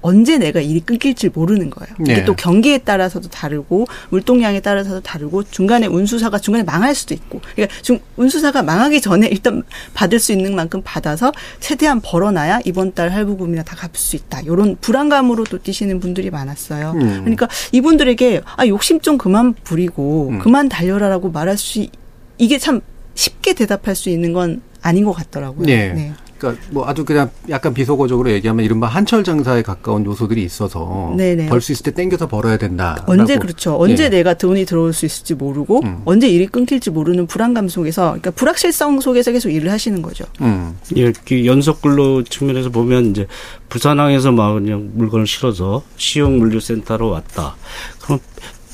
언제 내가 일이 끊길지 모르는 거예요. 이게 예. 또 경기에 따라서도 다르고, 물동량에 따라서도 다르고, 중간에 운수사가 중간에 망할 수도 있고, 그러니까 중, 운수사가 망하기 전에 일단 받을 수 있는 만큼 받아서 최대한 벌어놔야 이번 달 할부금이나 다 갚을 수 있다. 이런 불안감으로 또 뛰시는 분들이 많았어요. 음. 그러니까 이분들에게 아 욕심 좀 그만 부리고 음. 그만 달려라라고 말할 수 있- 이게 참 쉽게 대답할 수 있는 건 아닌 것 같더라고요. 네. 네. 그러니까 뭐 아주 그냥 약간 비속어적으로 얘기하면 이른바 한철 장사에 가까운 요소들이 있어서 네네. 벌수 있을 때 땡겨서 벌어야 된다. 언제 그렇죠. 언제 예. 내가 돈이 들어올 수 있을지 모르고 음. 언제 일이 끊길지 모르는 불안감 속에서 그러니까 불확실성 속에서 계속 일을 하시는 거죠. 음. 예, 그 연속 근로 측면에서 보면 이제 부산항에서 막 그냥 물건을 실어서 시용 물류센터로 왔다. 그럼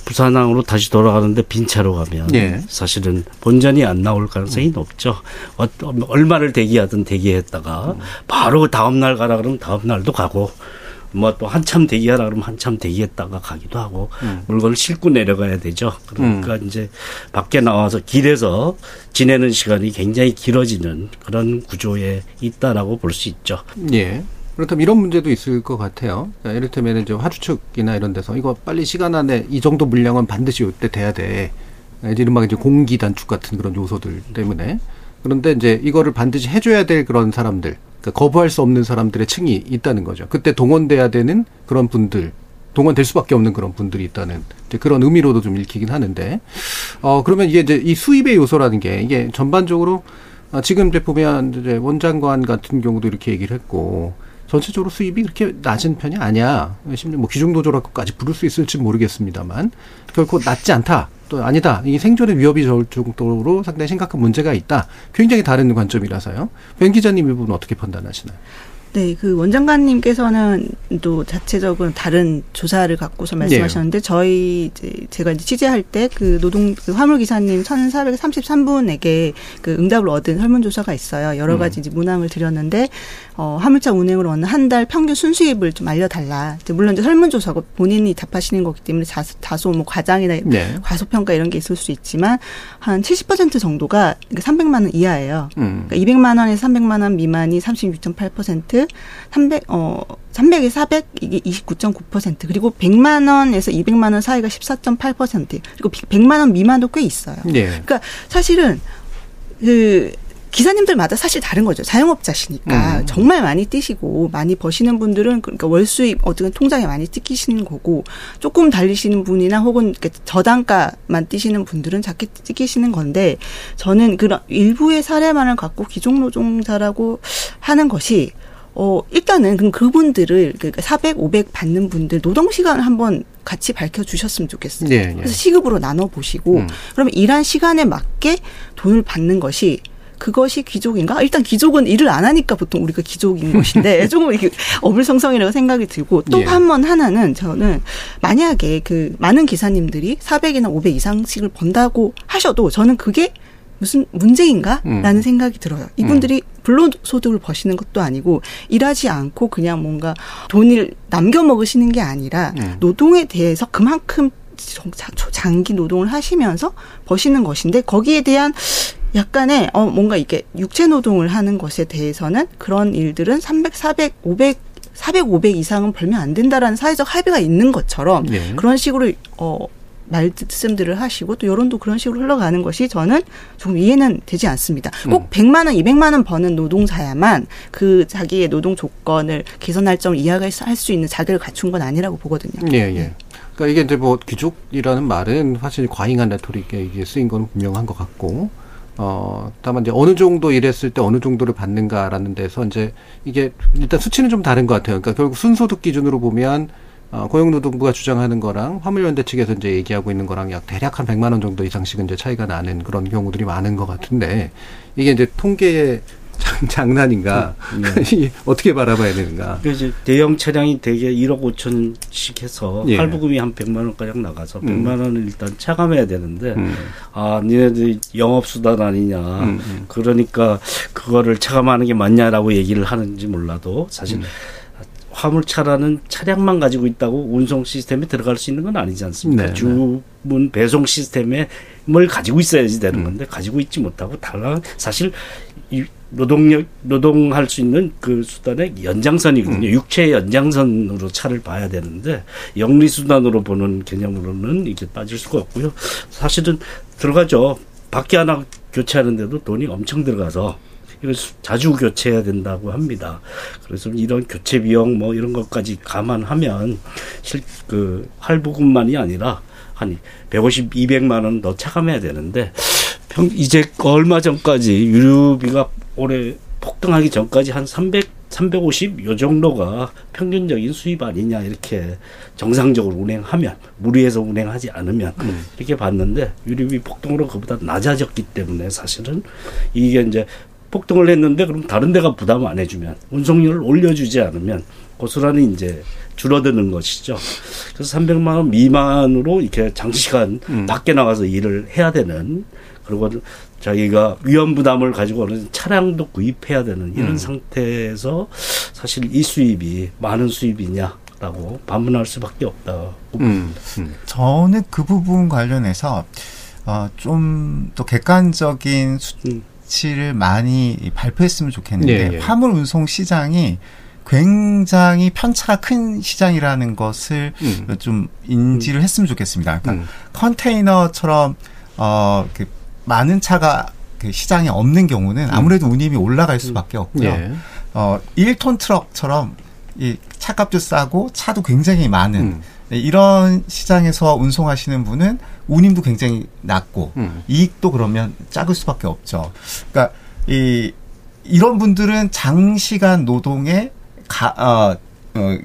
부산항으로 다시 돌아가는데 빈 차로 가면 예. 사실은 본전이 안 나올 가능성이 높죠. 어, 얼마를 대기하든 대기했다가 바로 다음 날 가라 그러면 다음 날도 가고 뭐 또 한참 대기하라 그러면 한참 대기했다가 가기도 하고 물건을 싣고 내려가야 되죠. 그러니까 이제 밖에 나와서 길에서 지내는 시간이 굉장히 길어지는 그런 구조에 있다라고 볼 수 있죠. 예. 그렇다면 이런 문제도 있을 것 같아요. 그러니까 이를테면 이제 화주축이나 이런 데서 이거 빨리 시간 안에 이 정도 물량은 반드시 이때 돼야 돼. 이제 이른바 이제 공기 단축 같은 그런 요소들 때문에. 그런데 이제 이거를 반드시 해줘야 될 그런 사람들, 그러니까 거부할 수 없는 사람들의 층이 있다는 거죠. 그때 동원돼야 되는 그런 분들, 동원될 수밖에 없는 그런 분들이 있다는 그런 의미로도 좀 읽히긴 하는데, 어 그러면 이게 이제 이 수입의 요소라는 게 이게 전반적으로 아, 지금 이제 보면 이제 원장관 같은 경우도 이렇게 얘기를 했고 전체적으로 수입이 그렇게 낮은 편이 아니야. 심지어 뭐 기중도조라고까지 부를 수 있을지 모르겠습니다만 결코 낮지 않다. 또 아니다. 이 생존의 위협이 절 정도로 상당히 심각한 문제가 있다. 굉장히 다른 관점이라서요. 변 기자님 이 부분 어떻게 판단하시나요? 네, 그 원장관님께서는 또 자체적으로 다른 조사를 갖고서 말씀하셨는데 저희 이제 제가 이제 취재할 때 그 노동 그 화물 기사님 1,433분에게 그 응답을 얻은 설문 조사가 있어요. 여러 가지 이제 문항을 드렸는데 어 화물차 운행으로 얻는 한 달 평균 순수입을 좀 알려달라. 이제 물론 이제 설문조사고 본인이 답하시는 거기 때문에 다소, 다소 뭐 과장이나 네. 과소평가 이런 게 있을 수 있지만 한 70% 정도가 300만 원 이하예요. 음. 그러니까 200만 원에서 300만 원 미만이 36.8%, 300, 어, 300에 400, 이게 29.9%, 그리고 100만 원에서 200만 원 사이가 14.8%, 그리고 100만 원 미만도 꽤 있어요. 예. 그러니까 사실은, 그, 기사님들마다 사실 다른 거죠. 자영업자시니까 음. 정말 많이 뛰시고 많이 버시는 분들은 그러니까 월 수입 어떤 통장에 많이 찍히시는 거고 조금 달리시는 분이나 혹은 저단가만 뛰시는 분들은 작게 찍히시는 건데 저는 그런 일부의 사례만을 갖고 기종 노동자라고 하는 것이 어 일단은 그럼 그분들을 그러니까 400, 500 받는 분들 노동 시간을 한번 같이 밝혀 주셨으면 좋겠어요. 예, 예. 그래서 시급으로 나눠 보시고 음. 그러면 일한 시간에 맞게 돈을 받는 것이 그것이 귀족인가? 일단 귀족은 일을 안 하니까 보통 우리가 귀족인 것인데 (laughs) 조금 이게 어불성성이라고 생각이 들고 또 예. 한번 하나는 저는 만약에 그 많은 기사님들이 400이나 500 이상씩을 번다고 하셔도 저는 그게 무슨 문제인가라는 음. 생각이 들어요. 이분들이 불로 소득을 버시는 것도 아니고 일하지 않고 그냥 뭔가 돈을 남겨 먹으시는 게 아니라 음. 노동에 대해서 그만큼 장기 노동을 하시면서 버시는 것인데 거기에 대한 약간의 어 뭔가 이게 육체 노동을 하는 것에 대해서는 그런 일들은 300, 400, 500 400, 500 이상은 벌면 안 된다라는 사회적 합의가 있는 것처럼 예. 그런 식으로 어 말씀들을 하시고 또 여론도 그런 식으로 흘러가는 것이 저는 조금 이해는 되지 않습니다. 꼭 100만 원, 200만 원 버는 노동자야만 그 자기의 노동 조건을 개선할 점을 이해할 수 있는 자격을 갖춘 건 아니라고 보거든요. 예, 예. 그러니까 이게 이제 뭐 귀족이라는 말은 사실 과잉한 레토릭에 이게 쓰인 건 분명한 것 같고, 어, 다만 이제 어느 정도 일했을 때 어느 정도를 받는가라는 데서 이제 이게 일단 수치는 좀 다른 것 같아요. 그러니까 결국 순소득 기준으로 보면 어, 고용노동부가 주장하는 거랑 화물연대 측에서 이제 얘기하고 있는 거랑 약 대략 한 100만 원 정도 이상씩은 이제 차이가 나는 그런 경우들이 많은 것 같은데 이게 이제 통계의 장, 장난인가? 이게 어떻게 바라봐야 되는가? 그 이제 대형 차량이 대개 1억 5천씩 해서 예. 할부금이 한 100만 원가량 나가서 음. 100만 원을 일단 차감해야 되는데 음. 아 니네들 영업 수단 아니냐 음, 음. 그러니까 그거를 차감하는 게 맞냐라고 얘기를 하는지 몰라도 사실 음. 화물차라는 차량만 가지고 있다고 운송 시스템에 들어갈 수 있는 건 아니지 않습니까? 네, 네. 주문 배송 시스템에 뭘 가지고 있어야지 음. 되는 건데 가지고 있지 못하고 달라 사실 이 노동력 노동할 수 있는 그 수단의 연장선이거든요. 음. 육체의 연장선으로 차를 봐야 되는데 영리 수단으로 보는 개념으로는 이게 빠질 수가 없고요. 사실은 들어가죠. 바퀴 하나 교체하는데도 돈이 엄청 들어가서 이걸 수- 자주 교체해야 된다고 합니다. 그래서 이런 교체 비용 뭐 이런 것까지 감안하면 실 그 할부금만이 아니라 한 150, 200만 원 더 차감해야 되는데 평 이제 얼마 전까지 유류비가 올해 폭등하기 전까지 한 300, 350 요 정도가 평균적인 수입 아니냐 이렇게 정상적으로 운행하면 무리해서 운행하지 않으면 이렇게 봤는데 유류비 폭등으로 그보다 낮아졌기 때문에 사실은 이게 이제 폭등을 했는데 그럼 다른 데가 부담 안 해주면 운송료를 올려주지 않으면 고스란히 이제 줄어드는 것이죠. 그래서 300만 원 미만으로 이렇게 장시간 음. 밖에 나가서 일을 해야 되는 그리고 자기가 위험 부담을 가지고 오는 차량도 구입해야 되는 이런 음. 상태에서 사실 이 수입이 많은 수입이냐 라고 반문할 수밖에 없다. 음, 음. 저는 그 부분 관련해서 어, 좀 더 객관적인 수치를 많이 발표했으면 좋겠는데 예, 예. 화물 운송 시장이 굉장히 편차가 큰 시장이라는 것을 음. 좀 인지를 했으면 좋겠습니다. 그러니까 음. 컨테이너처럼 어, 그 많은 차가 그 시장에 없는 경우는 아무래도 운임이 올라갈 수밖에 없고요. 예. 어, 1톤 트럭처럼 이 차값도 싸고 차도 굉장히 많은 음. 네, 이런 시장에서 운송하시는 분은 운임도 굉장히 낮고 음. 이익도 그러면 작을 수밖에 없죠. 그러니까 이 이런 분들은 장시간 노동에 가, 어, 어,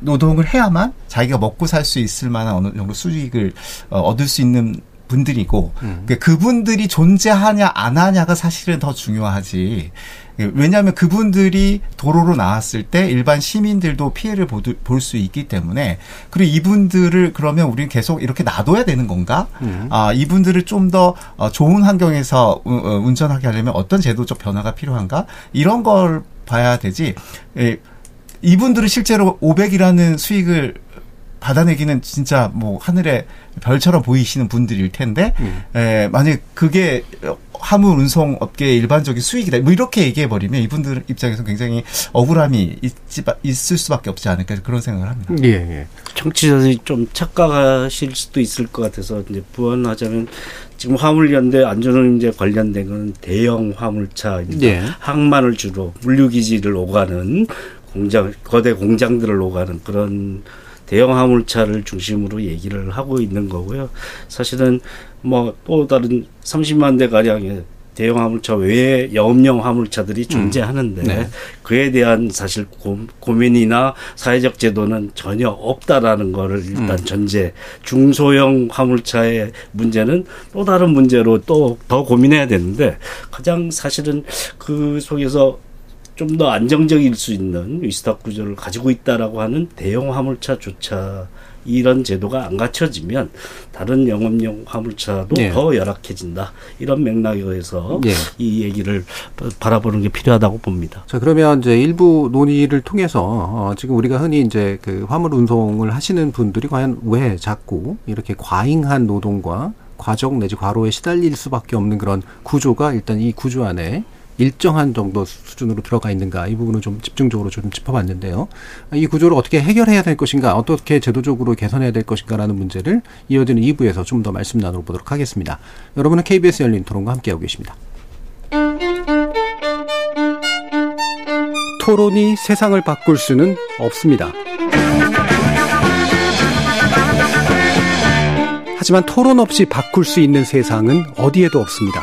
노동을 해야만 자기가 먹고 살 수 있을 만한 어느 정도 수익을 어, 얻을 수 있는 분들이고 그 그분들이 존재하냐 안 하냐가 사실은 더 중요하지. 왜냐하면 그분들이 도로로 나왔을 때 일반 시민들도 피해를 볼 수 있기 때문에 그리고 이분들을 그러면 우리는 계속 이렇게 놔둬야 되는 건가? 음. 아 이분들을 좀더 어, 좋은 환경에서 어, 운전하게 하려면 어떤 제도적 변화가 필요한가? 이런 걸 봐야 되지. 이분들은 실제로 500이라는 수익을 받아내기는 진짜 뭐 하늘에 별처럼 보이시는 분들일 텐데 음. 에, 만약 그게 화물 운송 업계의 일반적인 수익이다. 뭐 이렇게 얘기해 버리면 이분들 입장에서 굉장히 억울함이 있지, 있을 수밖에 없지 않을까 그런 생각을 합니다. 예, 예. 청취자들이 좀 착각하실 수도 있을 것 같아서 이제 부언하자면 지금 화물연대 안전운임제 관련된 건 대형 화물차입니다. 예. 항만을 주로 물류기지를 오가는 공장 거대 공장들을 오가는 그런 대형 화물차를 중심으로 얘기를 하고 있는 거고요. 사실은 뭐 또 다른 30만 대 가량의 대형 화물차 외에 영업용 화물차들이 음. 존재하는데 음. 네. 그에 대한 사실 고, 민이나 사회적 제도는 전혀 없다라는 거를 일단 음. 전제 중소형 화물차의 문제는 또 다른 문제로 또 더 고민해야 되는데 가장 사실은 그 속에서 좀 더 안정적일 수 있는 위스탁 구조를 가지고 있다라고 하는 대형 화물차조차 이런 제도가 안 갖춰지면 다른 영업용 화물차도 네. 더 열악해진다. 이런 맥락에 의해서 네. 이 얘기를 바라보는 게 필요하다고 봅니다. 자, 그러면 이제 일부 논의를 통해서 어, 지금 우리가 흔히 이제 그 화물 운송을 하시는 분들이 과연 왜 자꾸 이렇게 과잉한 노동과 과정 내지 과로에 시달릴 수밖에 없는 그런 구조가 일단 이 구조 안에 일정한 정도 수준으로 들어가 있는가 이 부분을 좀 집중적으로 좀 짚어봤는데요. 이 구조를 어떻게 해결해야 될 것인가, 어떻게 제도적으로 개선해야 될 것인가라는 문제를 이어지는 2부에서 좀 더 말씀 나눠보도록 하겠습니다. 여러분은 KBS 열린 토론과 함께하고 계십니다. 토론이 세상을 바꿀 수는 없습니다. 하지만 토론 없이 바꿀 수 있는 세상은 어디에도 없습니다.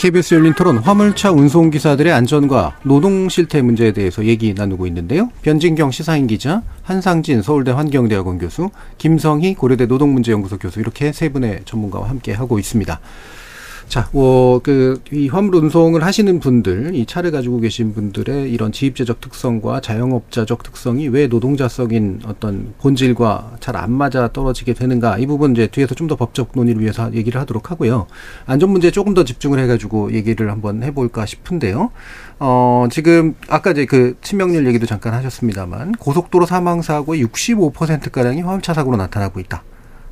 KBS 열린 토론 화물차 운송기사들의 안전과 노동 실태 문제에 대해서 얘기 나누고 있는데요. 변진경 시사인 기자, 한상진 서울대 환경대학원 교수, 김성희 고려대 노동문제연구소 교수 이렇게 세 분의 전문가와 함께 하고 있습니다. 자, 뭐, 그, 이 화물 운송을 하시는 분들, 이 차를 가지고 계신 분들의 이런 지입제적 특성과 자영업자적 특성이 왜 노동자적인 어떤 본질과 잘 안 맞아 떨어지게 되는가, 이 부분 이제 뒤에서 좀 더 법적 논의를 위해서 얘기를 하도록 하고요. 안전 문제에 조금 더 집중을 해가지고 얘기를 한번 해볼까 싶은데요. 어, 지금, 아까 이제 그 치명률 얘기도 잠깐 하셨습니다만, 고속도로 사망사고의 65%가량이 화물차 사고로 나타나고 있다.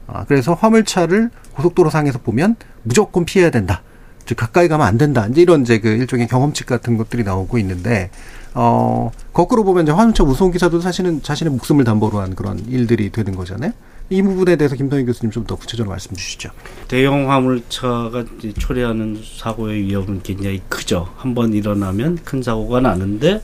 아, 그래서 화물차를 고속도로 상에서 보면 무조건 피해야 된다. 즉 가까이 가면 안 된다. 이제 이런 이제 그 일종의 경험칙 같은 것들이 나오고 있는데 어 거꾸로 보면 이제 화물차 운송 기사도 사실은 자신의 목숨을 담보로 한 그런 일들이 되는 거잖아요. 이 부분에 대해서 김동희 교수님 좀 더 구체적으로 말씀 주시죠. 대형 화물차가 초래하는 사고의 위험은 굉장히 크죠. 한 번 일어나면 큰 사고가 나는데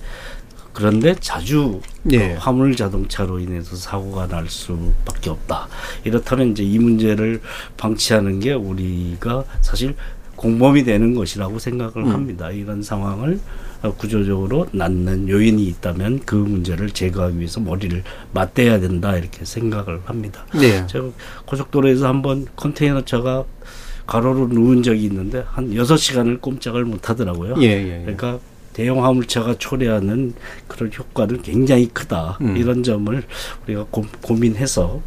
그런데 자주 예. 화물 자동차로 인해서 사고가 날 수밖에 없다. 이렇다면 이제 이 문제를 방치하는 게 우리가 사실 공범이 되는 것이라고 생각을 음. 합니다. 이런 상황을 구조적으로 낳는 요인이 있다면 그 문제를 제거하기 위해서 머리를 맞대야 된다 이렇게 생각을 합니다. 네. 제가 고속도로에서 한번 컨테이너 차가 가로로 누운 적이 있는데 한 여섯 시간을 꼼짝을 못 하더라고요. 예, 예, 예. 그러니까 대형 화물차가 초래하는 그런 효과는 굉장히 크다. 음. 이런 점을 우리가 고, 민해서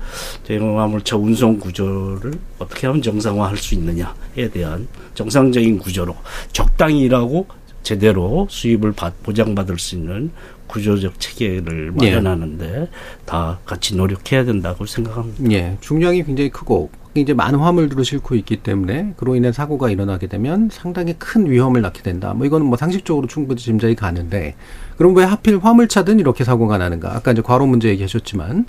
대형 화물차 운송 구조를 어떻게 하면 정상화할 수 있느냐에 대한 정상적인 구조로 적당히 일하고 제대로 수입을 받, 보장받을 수 있는 구조적 체계를 예. 마련하는데 예. 다 같이 노력해야 된다고 생각합니다. 예, 중량이 굉장히 크고 이제 많은 화물들을 싣고 있기 때문에 그로 인해 사고가 일어나게 되면 상당히 큰 위험을 낳게 된다. 뭐 이거는 뭐 상식적으로 충분히 짐작이 가는데 그럼 왜 하필 화물차든 이렇게 사고가 나는가? 아까 이제 과로 문제 얘기하셨지만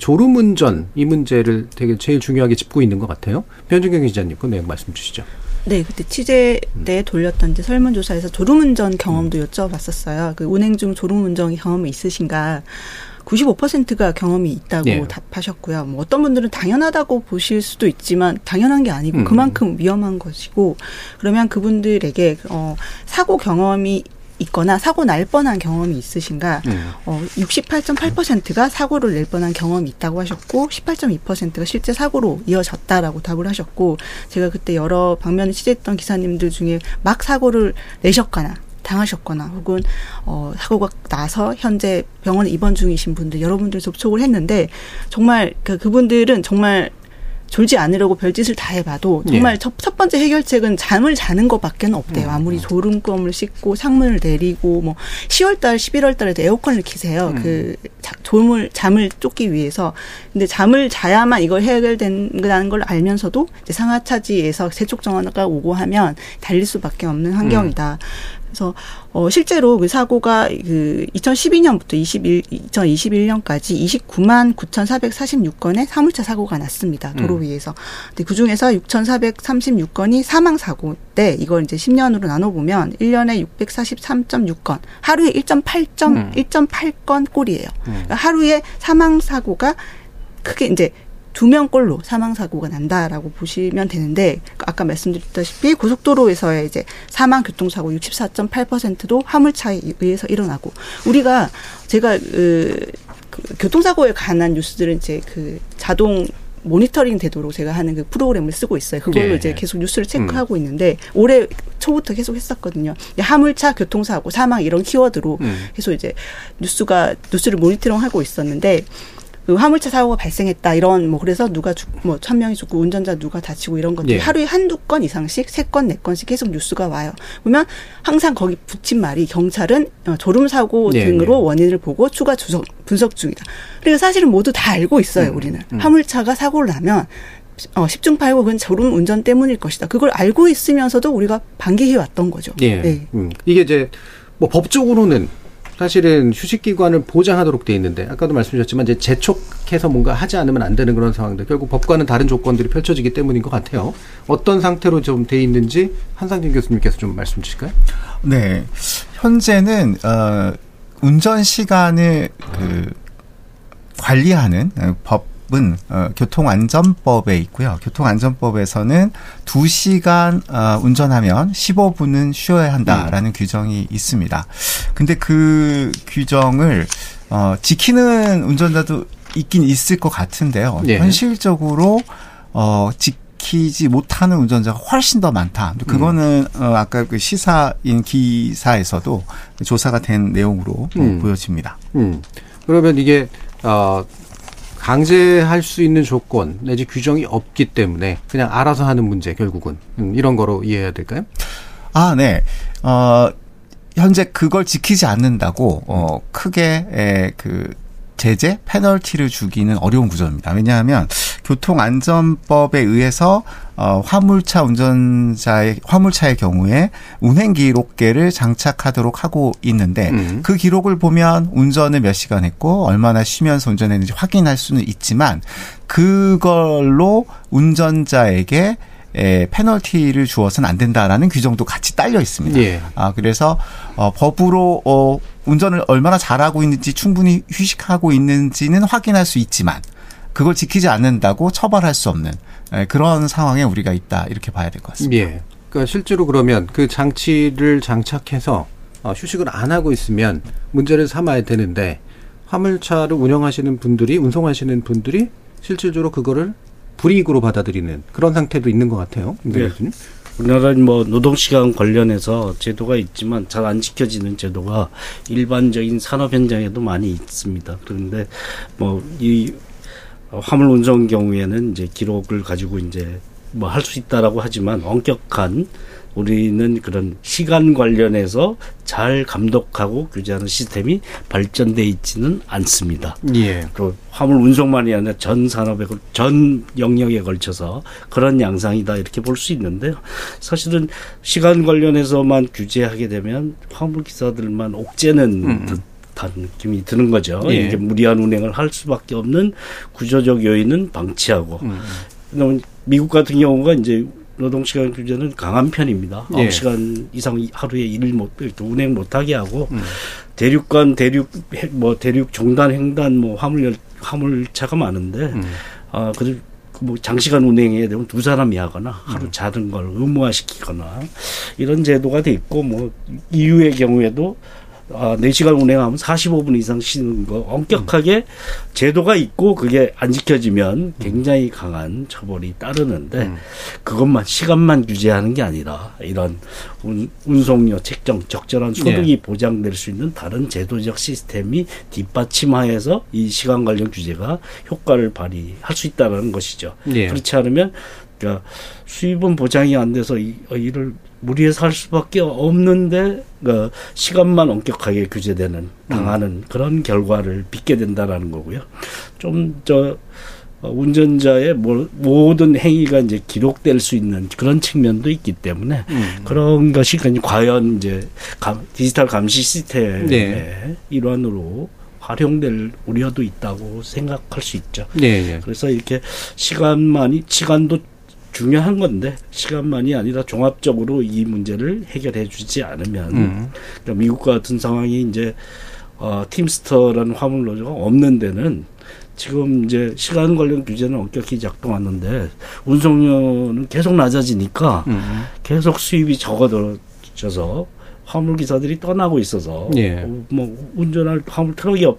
졸음 운전 이 문제를 되게 제일 중요하게 짚고 있는 것 같아요. 변준경 기자님 그 내용 말씀 주시죠. 네, 그때 취재 때 돌렸던 이제 설문조사에서 졸음운전 경험도 여쭤봤었어요. 그 운행 중 졸음운전 경험이 있으신가? 95%가 경험이 있다고 예. 답하셨고요. 뭐 어떤 분들은 당연하다고 보실 수도 있지만 당연한 게 아니고 음. 그만큼 위험한 것이고 그러면 그분들에게 어 사고 경험이 있거나 사고 날 뻔한 경험이 있으신가? 음. 어 68.8%가 사고를 낼 뻔한 경험이 있다고 하셨고 18.2%가 실제 사고로 이어졌다라고 답을 하셨고 제가 그때 여러 방면을 취재했던 기사님들 중에 막 사고를 내셨거나 당하셨거나 혹은 어 사고가 나서 현재 병원에 입원 중이신 분들 여러분들 접촉을 했는데 정말 그 그분들은 정말 졸지 않으려고 별짓을 다 해봐도 정말 예. 첫, 첫 번째 해결책은 잠을 자는 것밖에는 없대요. 음, 아무리 졸음껌을 씻고 창문을 내리고 뭐 10월달, 11월달에도 에어컨을 키세요. 음. 그 자, 졸음을 잠을 쫓기 위해서. 근데 잠을 자야만 이걸 해결된다는 걸 알면서도 이제 상하차지에서 세촉 정화가 오고 하면 달릴 수밖에 없는 환경이다. 그래서 어 실제로 그 사고가 그 2012년부터 21 2021년까지 29만 9,446건의 사물차 사고가 났습니다. 도로 음. 위에서. 근데 그 중에서 6,436건이 사망 사고인데 이걸 이제 10년으로 나눠 보면 1년에 643.6건, 하루에 1.8점 음. 1.8건 꼴이에요. 그러니까 하루에 사망 사고가 크게 이제 두 명꼴로 사망 사고가 난다라고 보시면 되는데 아까 말씀드렸다시피 고속도로에서의 이제 사망 교통사고 64.8%도 화물차에 의해서 일어나고 우리가 제가 그, 그 교통사고에 관한 뉴스들은 이제 그 자동 모니터링 되도록 제가 하는 그 프로그램을 쓰고 있어요. 그걸로 예. 이제 계속 뉴스를 체크하고 있는데 올해 초부터 계속 했었거든요. 화물차 교통사고 사망 이런 키워드로 음. 계속 이제 뉴스가 뉴스를 모니터링하고 있었는데 그 화물차 사고가 발생했다 이런 뭐 그래서 누가 죽 뭐 천 명이 죽고 운전자 누가 다치고 이런 것들이 예. 하루에 한두 건 이상씩 세 건 네 건씩 계속 뉴스가 와요. 그러면 항상 거기 붙인 말이 경찰은 어, 졸음 사고 예, 등으로 예. 원인을 보고 추가 주석, 분석 중이다. 그리고 사실은 모두 다 알고 있어요. 음, 우리는 음. 화물차가 사고를 나면 어, 10중 8구 그건 졸음 운전 때문일 것이다. 그걸 알고 있으면서도 우리가 방기해 왔던 거죠. 예. 네. 음. 이게 이제 뭐 법적으로는 사실은 휴식 기관을 보장하도록 돼 있는데 아까도 말씀드렸지만 이제 재촉해서 뭔가 하지 않으면 안 되는 그런 상황들 결국 법과는 다른 조건들이 펼쳐지기 때문인 것 같아요. 어떤 상태로 좀 돼 있는지 한상진 교수님께서 좀 말씀 주실까요? 네. 현재는 어 운전 시간을 그 관리하는 어, 법 은 어, 교통안전법에 있고요. 교통안전법에서는 2시간 어, 운전하면 15분은 쉬어야 한다라는 규정이 있습니다. 근데 그 규정을 어 지키는 운전자도 있긴 있을 것 같은데요. 예. 현실적으로 어 지 키지 못하는 운전자가 훨씬 더 많다. 그거는 어 아까 그 시사인 기사에서도 조사가 된 내용으로 어, 음. 보여집니다. 음. 그러면 이게 어 강제할 수 있는 조건 내지 규정이 없기 때문에 그냥 알아서 하는 문제 결국은 음, 이런 거로 이해해야 될까요? 아, 네. 어, 현재 그걸 지키지 않는다고, 어, 크게, 에, 그, 제재, 페널티를 주기는 어려운 구조입니다. 왜냐하면 교통안전법에 의해서 어, 화물차 운전자의 화물차의 경우에 운행 기록계를 장착하도록 하고 있는데 음. 그 기록을 보면 운전을 몇 시간 했고 얼마나 쉬면서 운전했는지 확인할 수는 있지만 그걸로 운전자에게 에, 페널티를 주어서는 안 된다라는 규정도 같이 딸려 있습니다. 예. 아 그래서 어, 법으로 어, 운전을 얼마나 잘하고 있는지 충분히 휴식하고 있는지는 확인할 수 있지만 그걸 지키지 않는다고 처벌할 수 없는 에, 그런 상황에 우리가 있다 이렇게 봐야 될 것 같습니다. 예. 그러니까 실제로 그러면 그 장치를 장착해서 어, 휴식을 안 하고 있으면 문제를 삼아야 되는데 화물차를 운영하시는 분들이 운송하시는 분들이 실질적으로 그거를 불이익으로 받아들이는 그런 상태도 있는 것 같아요. 김 네. 교수님. 우리나라는 뭐 노동 시간 관련해서 제도가 있지만 잘 안 지켜지는 제도가 일반적인 산업 현장에도 많이 있습니다. 그런데 뭐이 화물 운송 경우에는 이제 기록을 가지고 이제 뭐 할 수 있다라고 하지만 엄격한 우리는 그런 시간 관련해서 잘 감독하고 규제하는 시스템이 발전돼 있지는 않습니다. 예. 그 화물 운송만이 아니라 전 산업에 걸- 전 영역에 걸쳐서 그런 양상이다 이렇게 볼 수 있는데요. 사실은 시간 관련해서만 규제하게 되면 화물 기사들만 옥죄는 음. 듯한 느낌이 드는 거죠. 예. 이게 무리한 운행을 할 수밖에 없는 구조적 요인은 방치하고 음. 그다음에 미국 같은 경우가 이제 노동 시간 규제는 강한 편입니다. 예. 9시간 이상 하루에 일을 못 운행 못 하게 하고 음. 대륙간 대륙 해- 뭐 대륙 종단 횡단 뭐 화물 화물차가 많은데 음. 아 그뭐 장시간 운행해야 되면 두 사람이 하거나 하루 음. 자는 걸 의무화시키거나 이런 제도가 돼 있고 뭐 이유의 경우에도 아, 4시간 운행하면 45분 이상 쉬는 거 엄격하게 제도가 있고 그게 안 지켜지면 굉장히 강한 처벌이 따르는데 음. 그것만 시간만 규제하는 게 아니라 이런 운, 운송료 책정 적절한 소득이 네. 보장될 수 있는 다른 제도적 시스템이 뒷받침하여서 이 시간 관련 규제가 효과를 발휘할 수 있다는 것이죠. 예. 그렇지 않으면 그러니까 수입은 보장이 안 돼서 이, 어, 이를 무리해서 할 수밖에 없는데 그 시간만 엄격하게 규제되는 당하는 그런 결과를 빚게 된다라는 거고요. 좀 저 운전자의 모- 모든 행위가 이제 기록될 수 있는 그런 측면도 있기 때문에 음. 그런 것이 과연 이제 감- 디지털 감시 시스템의 네. 일환으로 활용될 우려도 있다고 생각할 수 있죠. 예, 예. 그래서 이렇게 시간만이 시간도 중요한 건데 시간만이 아니라 종합적으로 이 문제를 해결해 주지 않으면 음. 그러니까 미국 같은 상황이 이제 어, 팀스터라는 화물 노조가 없는 데는 지금 이제 시간 관련 규제는 엄격히 작동하는데 운송료는 계속 낮아지니까 음. 계속 수입이 적어져서 화물 기사들이 떠나고 있어서 예. 어, 뭐 운전할 화물 트럭이 없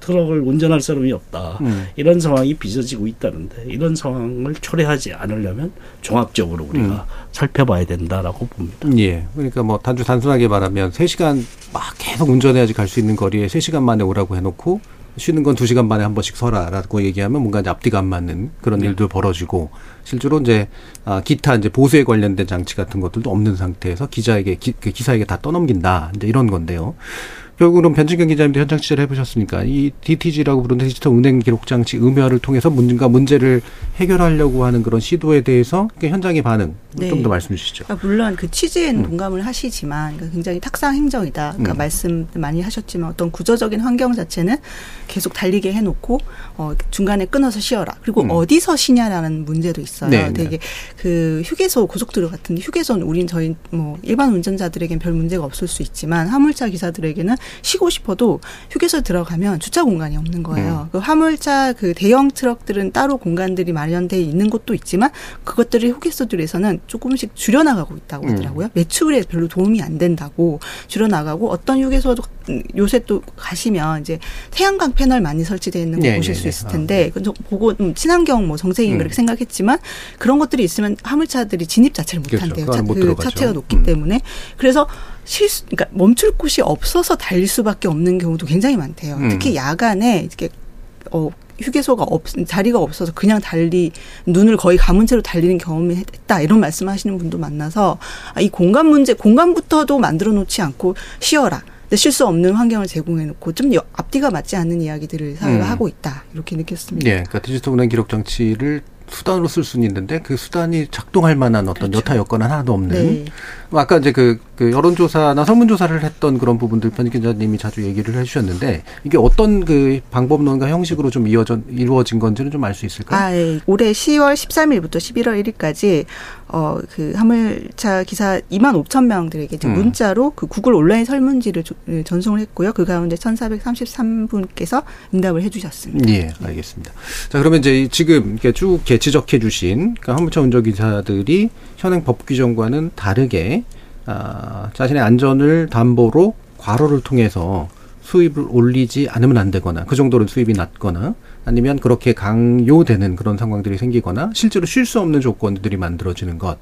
트럭을 운전할 사람이 없다 음. 이런 상황이 빚어지고 있다는데 이런 상황을 초래하지 않으려면 종합적으로 우리가 음. 살펴봐야 된다라고 봅니다. 예. 그러니까 뭐 단주 단순하게 말하면 3시간 막 계속 운전해야지 갈 수 있는 거리에 3시간 만에 오라고 해놓고 쉬는 건 2시간 만에 한 번씩 서라라고 얘기하면 뭔가 이제 앞뒤가 안 맞는 그런 네. 일도 벌어지고 실제로 이제 아 기타 이제 보수에 관련된 장치 같은 것들도 없는 상태에서 기자에게 기, 그 기사에게 다 떠넘긴다. 이제 이런 건데요. 결국은 변진경 기자님도 현장 취재를 해보셨으니까 이 DTG라고 부르는 디지털 운행 기록 장치 음여를 통해서 뭔가 문제를 해결하려고 하는 그런 시도에 대해서 그 현장의 반응 네. 좀더 말씀해 주시죠. 그러니까 물론 그 취지에는 음. 동감을 하시지만 그러니까 굉장히 탁상 행정이다. 그러니까 음. 말씀 많이 하셨지만 어떤 구조적인 환경 자체는 계속 달리게 해놓고 어, 중간에 끊어서 쉬어라. 그리고 음. 어디서 쉬냐라는 문제도 있어요. 네, 네. 되게 그 휴게소 고속도로 같은 휴게소는 우린 저희 뭐 일반 운전자들에겐 별 문제가 없을 수 있지만 화물차 기사들에게는 쉬고 싶어도 휴게소 들어가면 주차 공간이 없는 거예요. 그 화물차 그 대형 트럭들은 따로 공간들이 마련돼 있는 곳도 있지만 그것들을 휴게소들에서는 조금씩 줄여나가고 있다고 음. 하더라고요. 매출에 별로 도움이 안 된다고 줄여나가고 어떤 휴게소도 음, 요새 또 가시면 이제 태양광 패널 많이 설치되어 있는 곳 예, 보실 예, 수 예. 있을 아, 텐데 그건 좀 보고 음, 친환경 뭐 정책인 음. 그렇게 생각했지만 그런 것들이 있으면 화물차들이 진입 자체를 못 그렇죠. 한대요. 그건 차, 못 그. 차체가 높기 음. 때문에 그래서 실수 그러니까 멈출 곳이 없어서 달릴 수밖에 없는 경우도 굉장히 많대요. 음. 특히 야간에 이렇게 어 휴게소가 없 자리가 없어서 그냥 달리 눈을 거의 감은 채로 달리는 경험이 했다 이런 말씀하시는 분도 만나서 아, 이 공간 문제 공간부터도 만들어 놓지 않고 쉬어라. 근데 쉴 수 없는 환경을 제공해 놓고 좀 여- 앞뒤가 맞지 않는 이야기들을 사회가 음. 하고 있다 이렇게 느꼈습니다. 예, 그러니까 디지털 운행 기록 장치를 수단으로 쓸 수는 있는데 그 수단이 작동할 만한 어떤 그렇죠. 여타 여건 하나도 없는. 네. 뭐 아까 이제 그, 그 여론조사나 설문조사를 했던 그런 부분들 편 기자님이 자주 얘기를 해주셨는데 이게 어떤 그 방법론과 형식으로 좀 이어져 이루어진 건지는 좀 알 수 있을까요? 아, 예. 올해 10월 13일부터 11월 1일까지 어, 그 화물차 기사 2만 5천 명들에게 음. 문자로 그 구글 온라인 설문지를 조- 예, 전송을 했고요. 그 가운데 1,433분께서 응답을 해 주셨습니다. 예, 알겠습니다. 자, 그러면 이제 이 지금 이렇게 쭉 지적해 주신 그 화물차 운전기사들이 현행 법 규정과는 다르게 아, 자신의 안전을 담보로 과로를 통해서 수입을 올리지 않으면 안 되거나 그 정도로 수입이 낮거나 아니면 그렇게 강요되는 그런 상황들이 생기거나 실제로 쉴 수 없는 조건들이 만들어지는 것.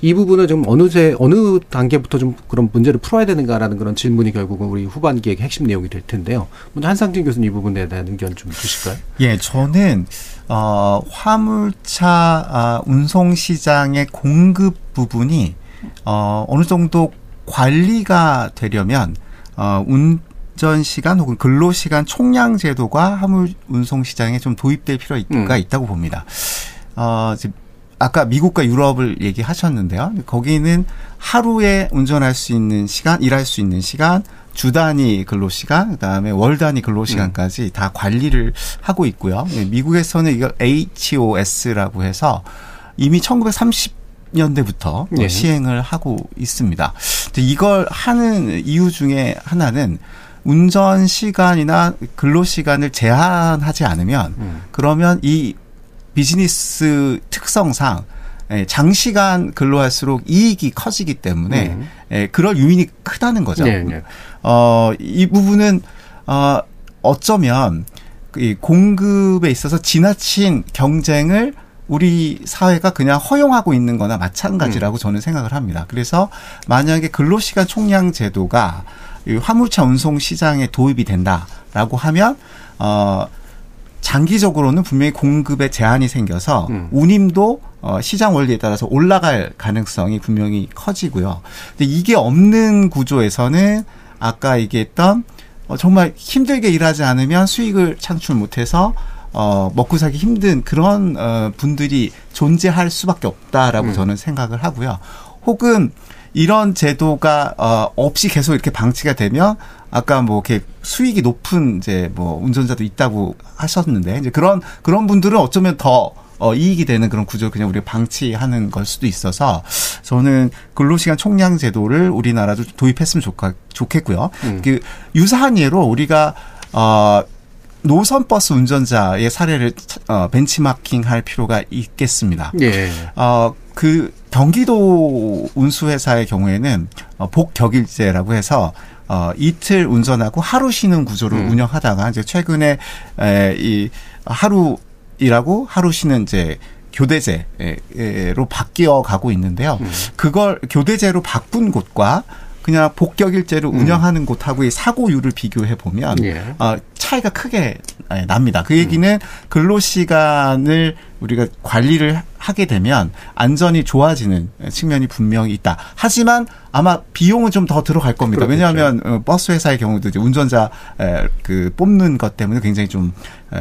이 부분을 좀 어느새 어느 단계부터 좀 그런 문제를 풀어야 되는가라는 그런 질문이 결국은 우리 후반기의 핵심 내용이 될 텐데요. 먼저 한상진 교수님 이 부분에 대한 의견 좀 주실까요? 예, 저는 어 화물차 아, 운송 시장의 공급 부분이 어 어느 정도 관리가 되려면 어 운 전 시간 혹은 근로 시간 총량 제도가 화물 운송 시장에 좀 도입될 필요가 음. 있다고 봅니다. 어 지금 아까 미국과 유럽을 얘기하셨는데요. 거기는 하루에 운전할 수 있는 시간, 일할 수 있는 시간, 주 단위 근로 시간, 그다음에 월 단위 근로 시간까지 다 관리를 하고 있고요. 예, 미국에서는 이거 HOS라고 해서 이미 20년대부터 네. 시행을 하고 있습니다. 이걸 하는 이유 중에 하나는 운전 시간이나 근로 시간을 제한하지 않으면 음. 그러면 이 비즈니스 특성상 예, 장시간 근로할수록 이익이 커지기 때문에 음. 예, 그럴 유인이 크다는 거죠. 네, 네. 어, 이 부분은 어, 어쩌면 이 공급에 있어서 지나친 경쟁을 우리 사회가 그냥 허용하고 있는 거나 마찬가지라고 음. 저는 생각을 합니다. 그래서 만약에 근로시간 총량 제도가 이 화물차 운송 시장에 도입이 된다라고 하면 어 장기적으로는 분명히 공급에 제한이 생겨서 음. 운임도 어, 시장 원리에 따라서 올라갈 가능성이 분명히 커지고요. 근데 이게 없는 구조에서는 아까 얘기했던 어, 정말 힘들게 일하지 않으면 수익을 창출 못해서 어, 먹고 살기 힘든 그런 어, 분들이 존재할 수밖에 없다라고 음. 저는 생각을 하고요. 혹은 이런 제도가 어, 없이 계속 이렇게 방치가 되면 아까 뭐 이렇게 수익이 높은 이제 뭐 운전자도 있다고 하셨는데 이제 그런 그런 분들은 어쩌면 더 어, 이익이 되는 그런 구조를 그냥 우리가 방치하는 걸 수도 있어서 저는 근로시간 총량 제도를 우리나라도 도입했으면 좋, 좋겠고요. 음. 그 유사한 예로 우리가 어 노선 버스 운전자의 사례를 차- 어, 벤치마킹할 필요가 있겠습니다. 예. 어, 그 경기도 운수회사의 경우에는 어, 복격일제라고 해서 어, 이틀 운전하고 하루 쉬는 구조를 음. 운영하다가 이제 최근에 에, 이 하루 일하고 하루 쉬는 이제 교대제로 바뀌어 가고 있는데요. 음. 그걸 교대제로 바꾼 곳과 그냥 복격일제로 음. 운영하는 곳하고 의 사고율을 비교해 보면 예. 어, 차이가 크게 예, 납니다. 그 얘기는 근로 시간을 우리가 관리를 하게 되면 안전이 좋아지는 측면이 분명히 있다. 하지만 아마 비용은 좀 더 들어갈 겁니다. 그렇겠죠. 왜냐하면 어, 버스 회사의 경우도 이제 운전자 에, 그 뽑는 것 때문에 굉장히 좀 에,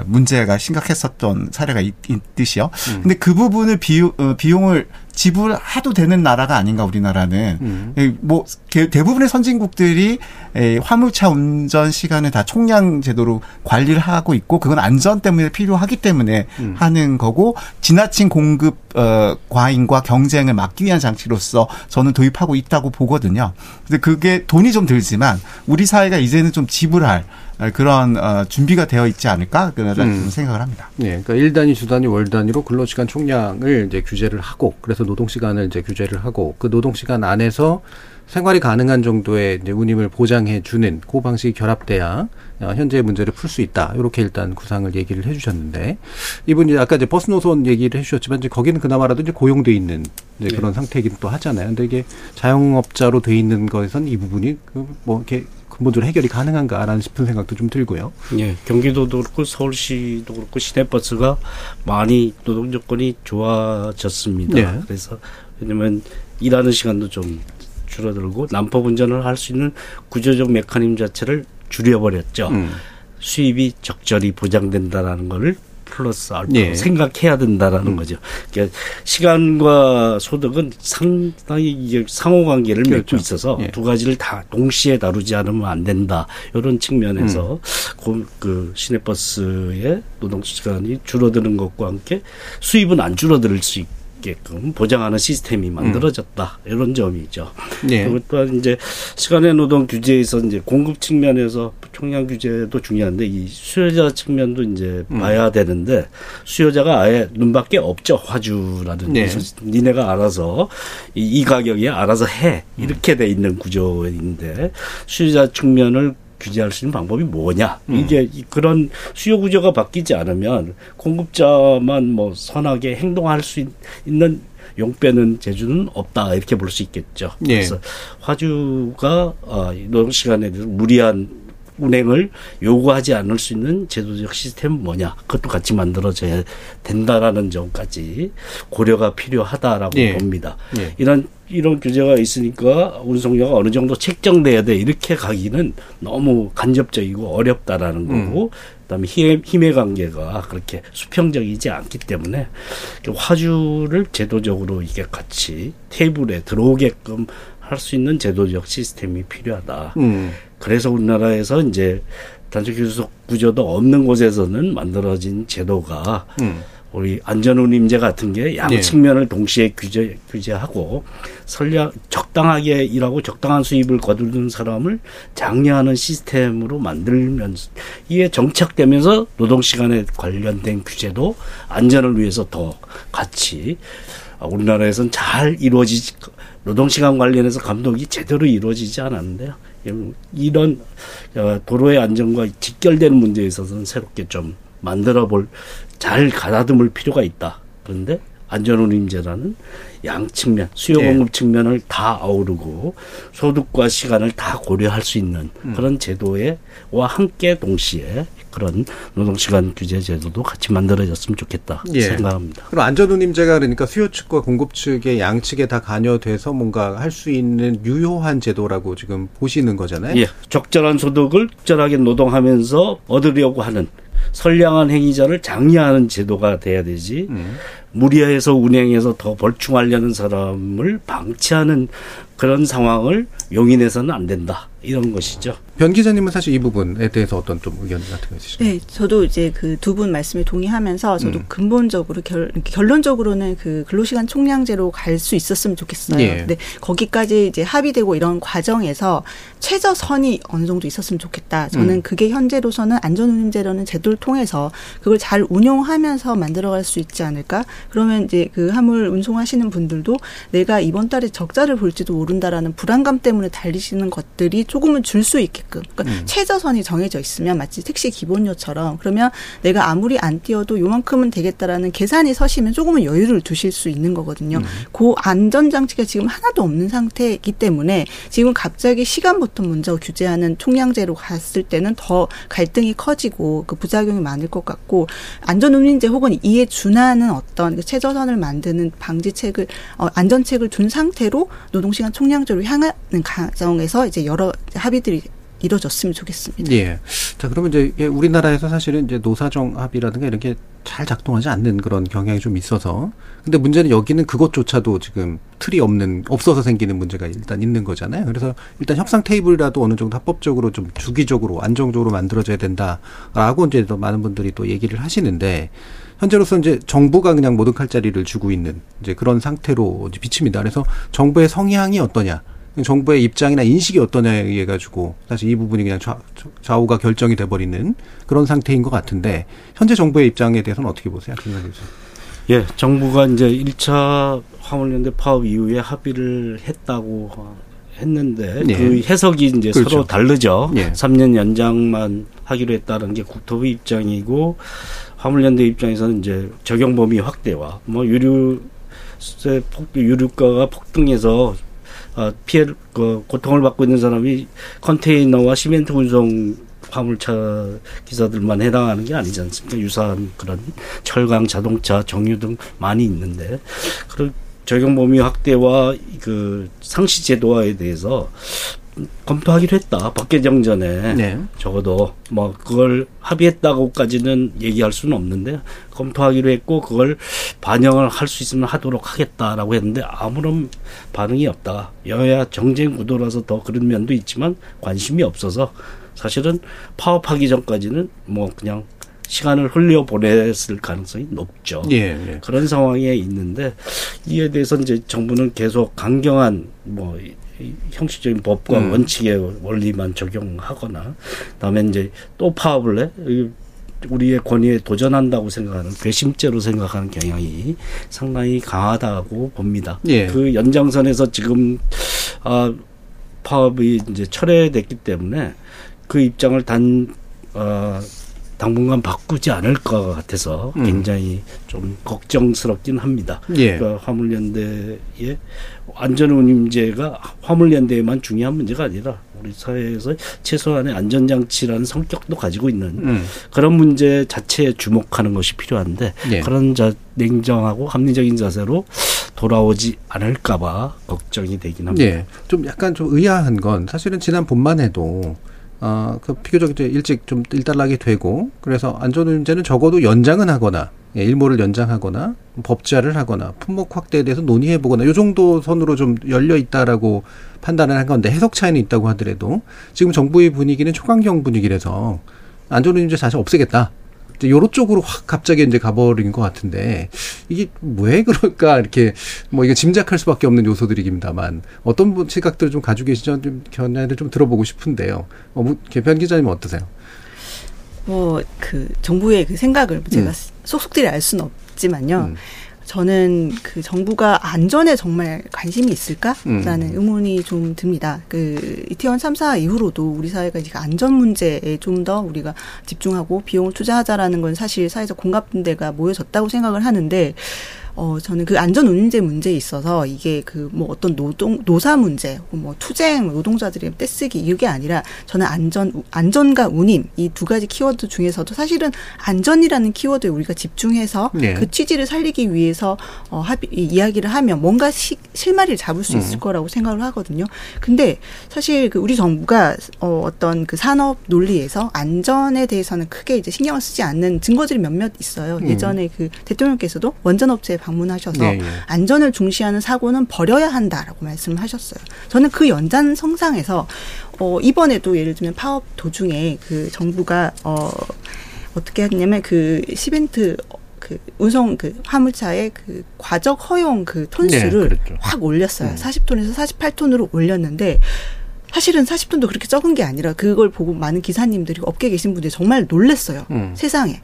문제가 심각했었던 사례가 있, 있듯이요. 음. 근데 그 부분을 비용, 어, 비용을 지불해도 되는 나라가 아닌가 우리나라는 음. 예, 뭐 개- 대부분의 선진국들이 에, 화물차 운전 시간을 다 총량 제도로 관리를 하고 있고 그건 안전 때문에 필요하기 때문에 음. 하는 거고 지나친 공급 어, 과잉과 경쟁을 막기 위한 장치로서 저는 도입하고 있다고 보거든요. 근데 그게 돈이 좀 들지만 우리 사회가 이제는 좀 지불할 어, 그런 어, 준비가 되어 있지 않을까 그런 음. 생각을 합니다. 예, 그러니까 일 단위, 주 단위, 월 단위로 근로 시간 총량을 이제 규제를 하고, 그래서 노동 시간을 이제 규제를 하고, 그 노동 시간 안에서 생활이 가능한 정도의 이제 운임을 보장해 주는 그 방식이 결합돼야 어, 현재의 문제를 풀 수 있다. 이렇게 일단 구상을 얘기를 해주셨는데 이분이 아까 이제 버스 노선 얘기를 해주셨지만 이제 거기는 그나마라도 이제 고용돼 있는 이제 그런 상태이긴 또 하잖아요. 근데 이게 자영업자로 돼 있는 거에선 이 부분이 그 뭐 이렇게 근본적으로 해결이 가능한가라는 싶은 생각도 좀 들고요. 예, 경기도도 그렇고 서울시도 그렇고 시내버스가 많이 노동 조건이 좋아졌습니다. 네. 그래서 왜냐면 일하는 시간도 좀 줄어들고 난폭 운전을 할 수 있는 구조적 메커니즘 자체를 줄여버렸죠. 음. 수입이 적절히 보장된다라는 거를 플러스 알파 예. 생각해야 된다라는 음. 거죠. 그러니까 시간과 소득은 상당히 이게 상호 관계를 그렇죠. 맺고 있어서 예. 두 가지를 다 동시에 다루지 않으면 안 된다. 이런 측면에서 음. 고- 그 시내버스의 노동 시간이 줄어드는 것과 함께 수입은 안 줄어들 수 있 게끔 보장하는 시스템이 만들어졌다. 이런 점이죠. 음. 예. 그리고 또한 이제 시간의 노동 규제에서 이제 공급 측면에서 총량 규제도 중요한데 이 수요자 측면도 이제 음. 봐야 되는데 수요자가 아예 눈밖에 없죠 화주라든지 네. 니네가 알아서 이, 이 가격에 알아서 해 음. 이렇게 돼 있는 구조인데 수요자 측면을 규제할 수 있는 방법이 뭐냐 음. 이게 이- 그런 수요 구조가 바뀌지 않으면 공급자만 뭐 선하게 행동할 수 있- 있는 용 빼는 재주는 없다 이렇게 볼 수 있겠죠. 예. 그래서 화주가 어, 이 노동 시간에 무리한 운행을 요구하지 않을 수 있는 제도적 시스템은 뭐냐 그것도 같이 만들어져야 된다라는 점까지 고려가 필요하다라고 예. 봅니다. 예. 이런 이런 규제가 있으니까 운송료가 어느 정도 책정돼야 돼 이렇게 가기는 너무 간접적이고 어렵다라는 음. 거고 그다음에 힘의, 힘의 관계가 그렇게 수평적이지 않기 때문에 화주를 제도적으로 이게 같이 테이블에 들어오게끔 할 수 있는 제도적 시스템이 필요하다. 음. 그래서 우리나라에서 이제 단축 교섭 구조도 없는 곳에서는 만들어진 제도가 음. 우리 안전운임제 같은 게양 예. 측면을 동시에 규제 규제하고 설량 적당하게 일하고 적당한 수입을 거두는 사람을 장려하는 시스템으로 만들면서 이게 정착되면서 노동 시간에 관련된 규제도 안전을 위해서 더 같이 아, 우리나라에서는 잘 이루어지지 노동 시간 관련해서 감독이 제대로 이루어지지 않았는데요. 이런 어, 도로의 안전과 직결되는 문제에 있어서는 새롭게 좀 만들어 볼 잘 가다듬을 필요가 있다. 그런데 안전운임제라는 양 측면, 수요 예. 공급 측면을 다 아우르고 소득과 시간을 다 고려할 수 있는 음. 그런 제도에와 함께 동시에 그런 노동시간 규제 제도도 같이 만들어졌으면 좋겠다 예. 생각합니다. 그럼 안전운임제가 그러니까 수요 측과 공급 측의 양측에 다 관여돼서 뭔가 할 수 있는 유효한 제도라고 지금 보시는 거잖아요. 예, 적절한 소득을 적절하게 노동하면서 얻으려고 하는 선량한 행위자를 장려하는 제도가 돼야 되지 음. 무리해서 운행해서 더 벌충하려는 사람을 방치하는 그런 상황을 용인해서는 안 된다 이런 것이죠. 변 기자님은 사실 이 부분에 대해서 어떤 좀 의견 같은 거 있으신가요? 네, 저도 이제 그 두 분 말씀에 동의하면서 저도 음. 근본적으로 결, 결론적으로는 그 근로시간 총량제로 갈 수 있었으면 좋겠어요. 예. 근데 거기까지 이제 합의되고 이런 과정에서 최저선이 어느 정도 있었으면 좋겠다. 저는 음. 그게 현재로서는 안전운임제라는 제도를 통해서 그걸 잘 운용하면서 만들어갈 수 있지 않을까? 그러면 이제 그 화물 운송하시는 분들도 내가 이번 달에 적자를 볼지도 모른다라는 불안감 때문에 달리시는 것들이 조금은 줄 수 있게끔. 그러니까 음. 최저선이 정해져 있으면 마치 택시 기본료처럼 그러면 내가 아무리 안 뛰어도 요만큼은 되겠다라는 계산이 서시면 조금은 여유를 두실 수 있는 거거든요. 그 안전장치가 지금 하나도 없는 상태이기 때문에 지금 갑자기 시간부터 먼저 규제하는 총량제로 갔을 때는 더 갈등이 커지고 그 부작용이 많을 것 같고 안전운임제 혹은 이에 준하는 어떤 그 최저선을 만드는 방지책을 어, 안전책을 둔 상태로 노동시간 총량제로 향하는 과정에서 이제 여러 합의들이 이루어졌으면 좋겠습니다. 예. 자, 그러면 이제 우리나라에서 사실은 이제 노사정 합의라든가 이런 게 잘 작동하지 않는 그런 경향이 좀 있어서. 근데 문제는 여기는 그것조차도 지금 틀이 없는, 없어서 생기는 문제가 일단 있는 거잖아요. 그래서 일단 협상 테이블이라도 어느 정도 합법적으로 좀 주기적으로 안정적으로 만들어져야 된다라고 이제 또 많은 분들이 또 얘기를 하시는데 현재로서 이제 정부가 그냥 모든 칼자리를 주고 있는 이제 그런 상태로 이제 비칩니다. 그래서 정부의 성향이 어떠냐. 정부의 입장이나 인식이 어떠냐에 의해 가지고 사실 이 부분이 그냥 좌, 좌우가 결정이 돼버리는 그런 상태인 것 같은데 현재 정부의 입장에 대해서는 어떻게 보세요, 김관님 씨? 예, 정부가 이제 1차 화물연대 파업 이후에 합의를 했다고 했는데 예. 그 해석이 이제 그렇죠. 서로 다르죠. 예. 3년 연장만 하기로 했다는 게 국토부 입장이고 화물연대 입장에서는 이제 적용 범위 확대와 뭐 유류세 폭 유류가가 폭등해서 아, 피해 그 고통을 받고 있는 사람이 컨테이너와 시멘트 운송 화물차 기사들만 해당하는 게 아니지 않습니까? 유사한 그런 철강, 자동차, 정유 등 많이 있는데 그런 적용 범위 확대와 그 상시 제도화에 대해서 검토하기로 했다. 법개 정 전에 네. 적어도 뭐 그걸 합의했다고까지는 얘기할 수는 없는데 검토하기로 했고 그걸 반영을 할 수 있으면 하도록 하겠다라고 했는데 아무런 반응이 없다. 여야 정쟁 구도라서 더 그런 면도 있지만 관심이 없어서 사실은 파업하기 전까지는 뭐 그냥 시간을 흘려 보냈을 가능성이 높죠. 예, 예. 그런 상황에 있는데 이에 대해서 이제 정부는 계속 강경한 뭐 형식적인 법과 음. 원칙의 원리만 적용하거나 그다음에 이제 또 파업을 해 이- 우리의 권위에 도전한다고 생각하는 괘씸죄로 생각하는 경향이 상당히 강하다고 봅니다. 예. 그 연장선에서 지금 아 파업이 이제 철회됐기 때문에 그 입장을 단 어, 당분간 바꾸지 않을 것 같아서 음. 굉장히 좀 걱정스럽긴 합니다. 예. 그러니까 화물연대의 안전운임제가 화물연대에만 중요한 문제가 아니라 우리 사회에서 최소한의 안전장치라는 성격도 가지고 있는 음. 그런 문제 자체에 주목하는 것이 필요한데 예. 그런 자, 냉정하고 합리적인 자세로 돌아오지 않을까봐 걱정이 되긴 합니다. 예. 좀 약간 좀 의아한 건 사실은 지난 봄만 해도 아, 그 비교적 이제 일찍 좀 일단락이 되고 그래서 안전운임제는 적어도 연장은 하거나 예, 일몰을 연장하거나 법제화를 하거나 품목 확대에 대해서 논의해 보거나 요 정도 선으로 좀 열려 있다라고 판단을 한 건데 해석 차이는 있다고 하더라도 지금 정부의 분위기는 초강경 분위기라서 안전운임제 자체 없애겠다. 이제 요런 쪽으로 확 갑자기 이제 가버린 것 같은데 이게 왜 그럴까 이렇게 뭐 이게 짐작할 수밖에 없는 요소들이깁니다만 어떤 분 시각들을 좀 가지고 계시죠? 좀 견해를 좀 들어보고 싶은데요. 어, 뭐, 개편 기자님 어떠세요? 뭐 그 정부의 그 생각을 제가 음. 속속들이 알 수는 없지만요. 음. 저는 그 정부가 안전에 정말 관심이 있을까라는 음. 의문이 좀 듭니다. 그 이태원 참사 이후로도 우리 사회가 이제 안전 문제에 좀 더 우리가 집중하고 비용을 투자하자라는 건 사실 사회적 공감대가 모여졌다고 생각을 하는데 어, 저는 그 안전 운임제 문제에 있어서 이게 그 뭐 어떤 노동, 노사 문제, 뭐 투쟁, 노동자들의 떼쓰기 이게 아니라 저는 안전, 안전과 운임 이 두 가지 키워드 중에서도 사실은 안전이라는 키워드에 우리가 집중해서 네. 그 취지를 살리기 위해서 어, 합의, 이 이야기를 하면 뭔가 시, 실마리를 잡을 수 있을 음. 거라고 생각을 하거든요. 근데 사실 그 우리 정부가 어, 어떤 그 산업 논리에서 안전에 대해서는 크게 이제 신경을 쓰지 않는 증거들이 몇몇 있어요. 음. 예전에 그 대통령께서도 원전 업체에 방문하셔서 예, 예. 안전을 중시하는 사고는 버려야 한다라고 말씀을 하셨어요. 저는 그 연장성상에서 어 이번에도 예를 들면 파업 도중에 그 정부가 어 어떻게 하냐면 그 시멘트 그 운송 그 화물차의 그 과적 허용 그 톤수를 네, 그랬죠. 확 올렸어요. 음. 40톤에서 48톤으로 올렸는데 사실은 40톤도 그렇게 적은 게 아니라 그걸 보고 많은 기사님들이 업계에 계신 분들이 정말 놀랬어요. 음. 세상에.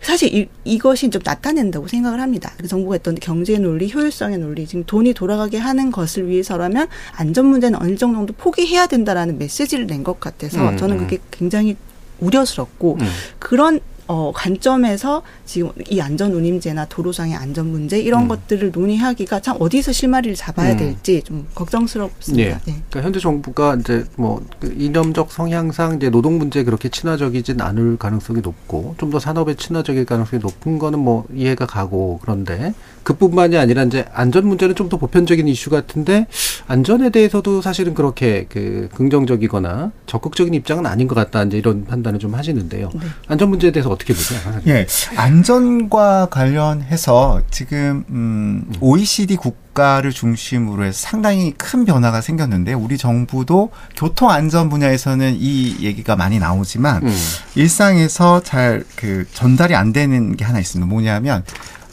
사실 이, 이것이 좀 나타낸다고 생각을 합니다. 그 정부가 했던 경제 논리, 효율성의 논리, 지금 돈이 돌아가게 하는 것을 위해서라면 안전 문제는 어느 정도 포기해야 된다라는 메시지를 낸 것 같아서 음, 저는 음. 그게 굉장히 우려스럽고 음. 그런 어, 관점에서 지금 이 안전 운임제나 도로상의 안전 문제 이런 음. 것들을 논의하기가 참 어디서 실마리를 잡아야 음. 될지 좀 걱정스럽습니다. 예. 네. 그러니까 현재 정부가 이제 뭐그 이념적 성향상 이제 노동 문제에 그렇게 친화적이진 않을 가능성이 높고 좀 더 산업에 친화적일 가능성이 높은 거는 뭐 이해가 가고 그런데 그뿐만이 아니라 이제 안전 문제는 좀 더 보편적인 이슈 같은데 안전에 대해서도 사실은 그렇게 그 긍정적이거나 적극적인 입장은 아닌 것 같다 이제 이런 판단을 좀 하시는데요. 네. 안전 문제에 대해서 어떻게 보세요? 예, 안전과 관련해서 지금 음, OECD 국가를 중심으로 해서 상당히 큰 변화가 생겼는데 우리 정부도 교통 안전 분야에서는 이 얘기가 많이 나오지만 음. 일상에서 잘 그 전달이 안 되는 게 하나 있습니다. 뭐냐면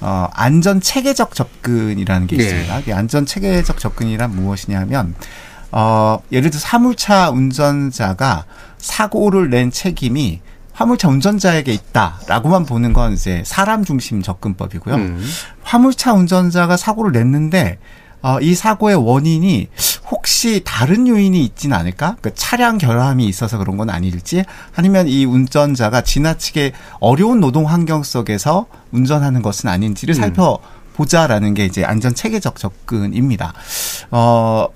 어, 안전 체계적 접근이라는 게 네. 있습니다. 이 안전 체계적 접근이란 무엇이냐면 어, 예를 들어 화물차 운전자가 사고를 낸 책임이 화물차 운전자에게 있다라고만 보는 건 이제 사람 중심 접근법이고요. 음. 화물차 운전자가 사고를 냈는데 어, 이 사고의 원인이 혹시 다른 요인이 있지는 않을까? 그 차량 결함이 있어서 그런 건 아닐지, 아니면 이 운전자가 지나치게 어려운 노동 환경 속에서 운전하는 것은 아닌지를 음. 살펴 보자라는 게 이제 안전 체계적 접근입니다. 어,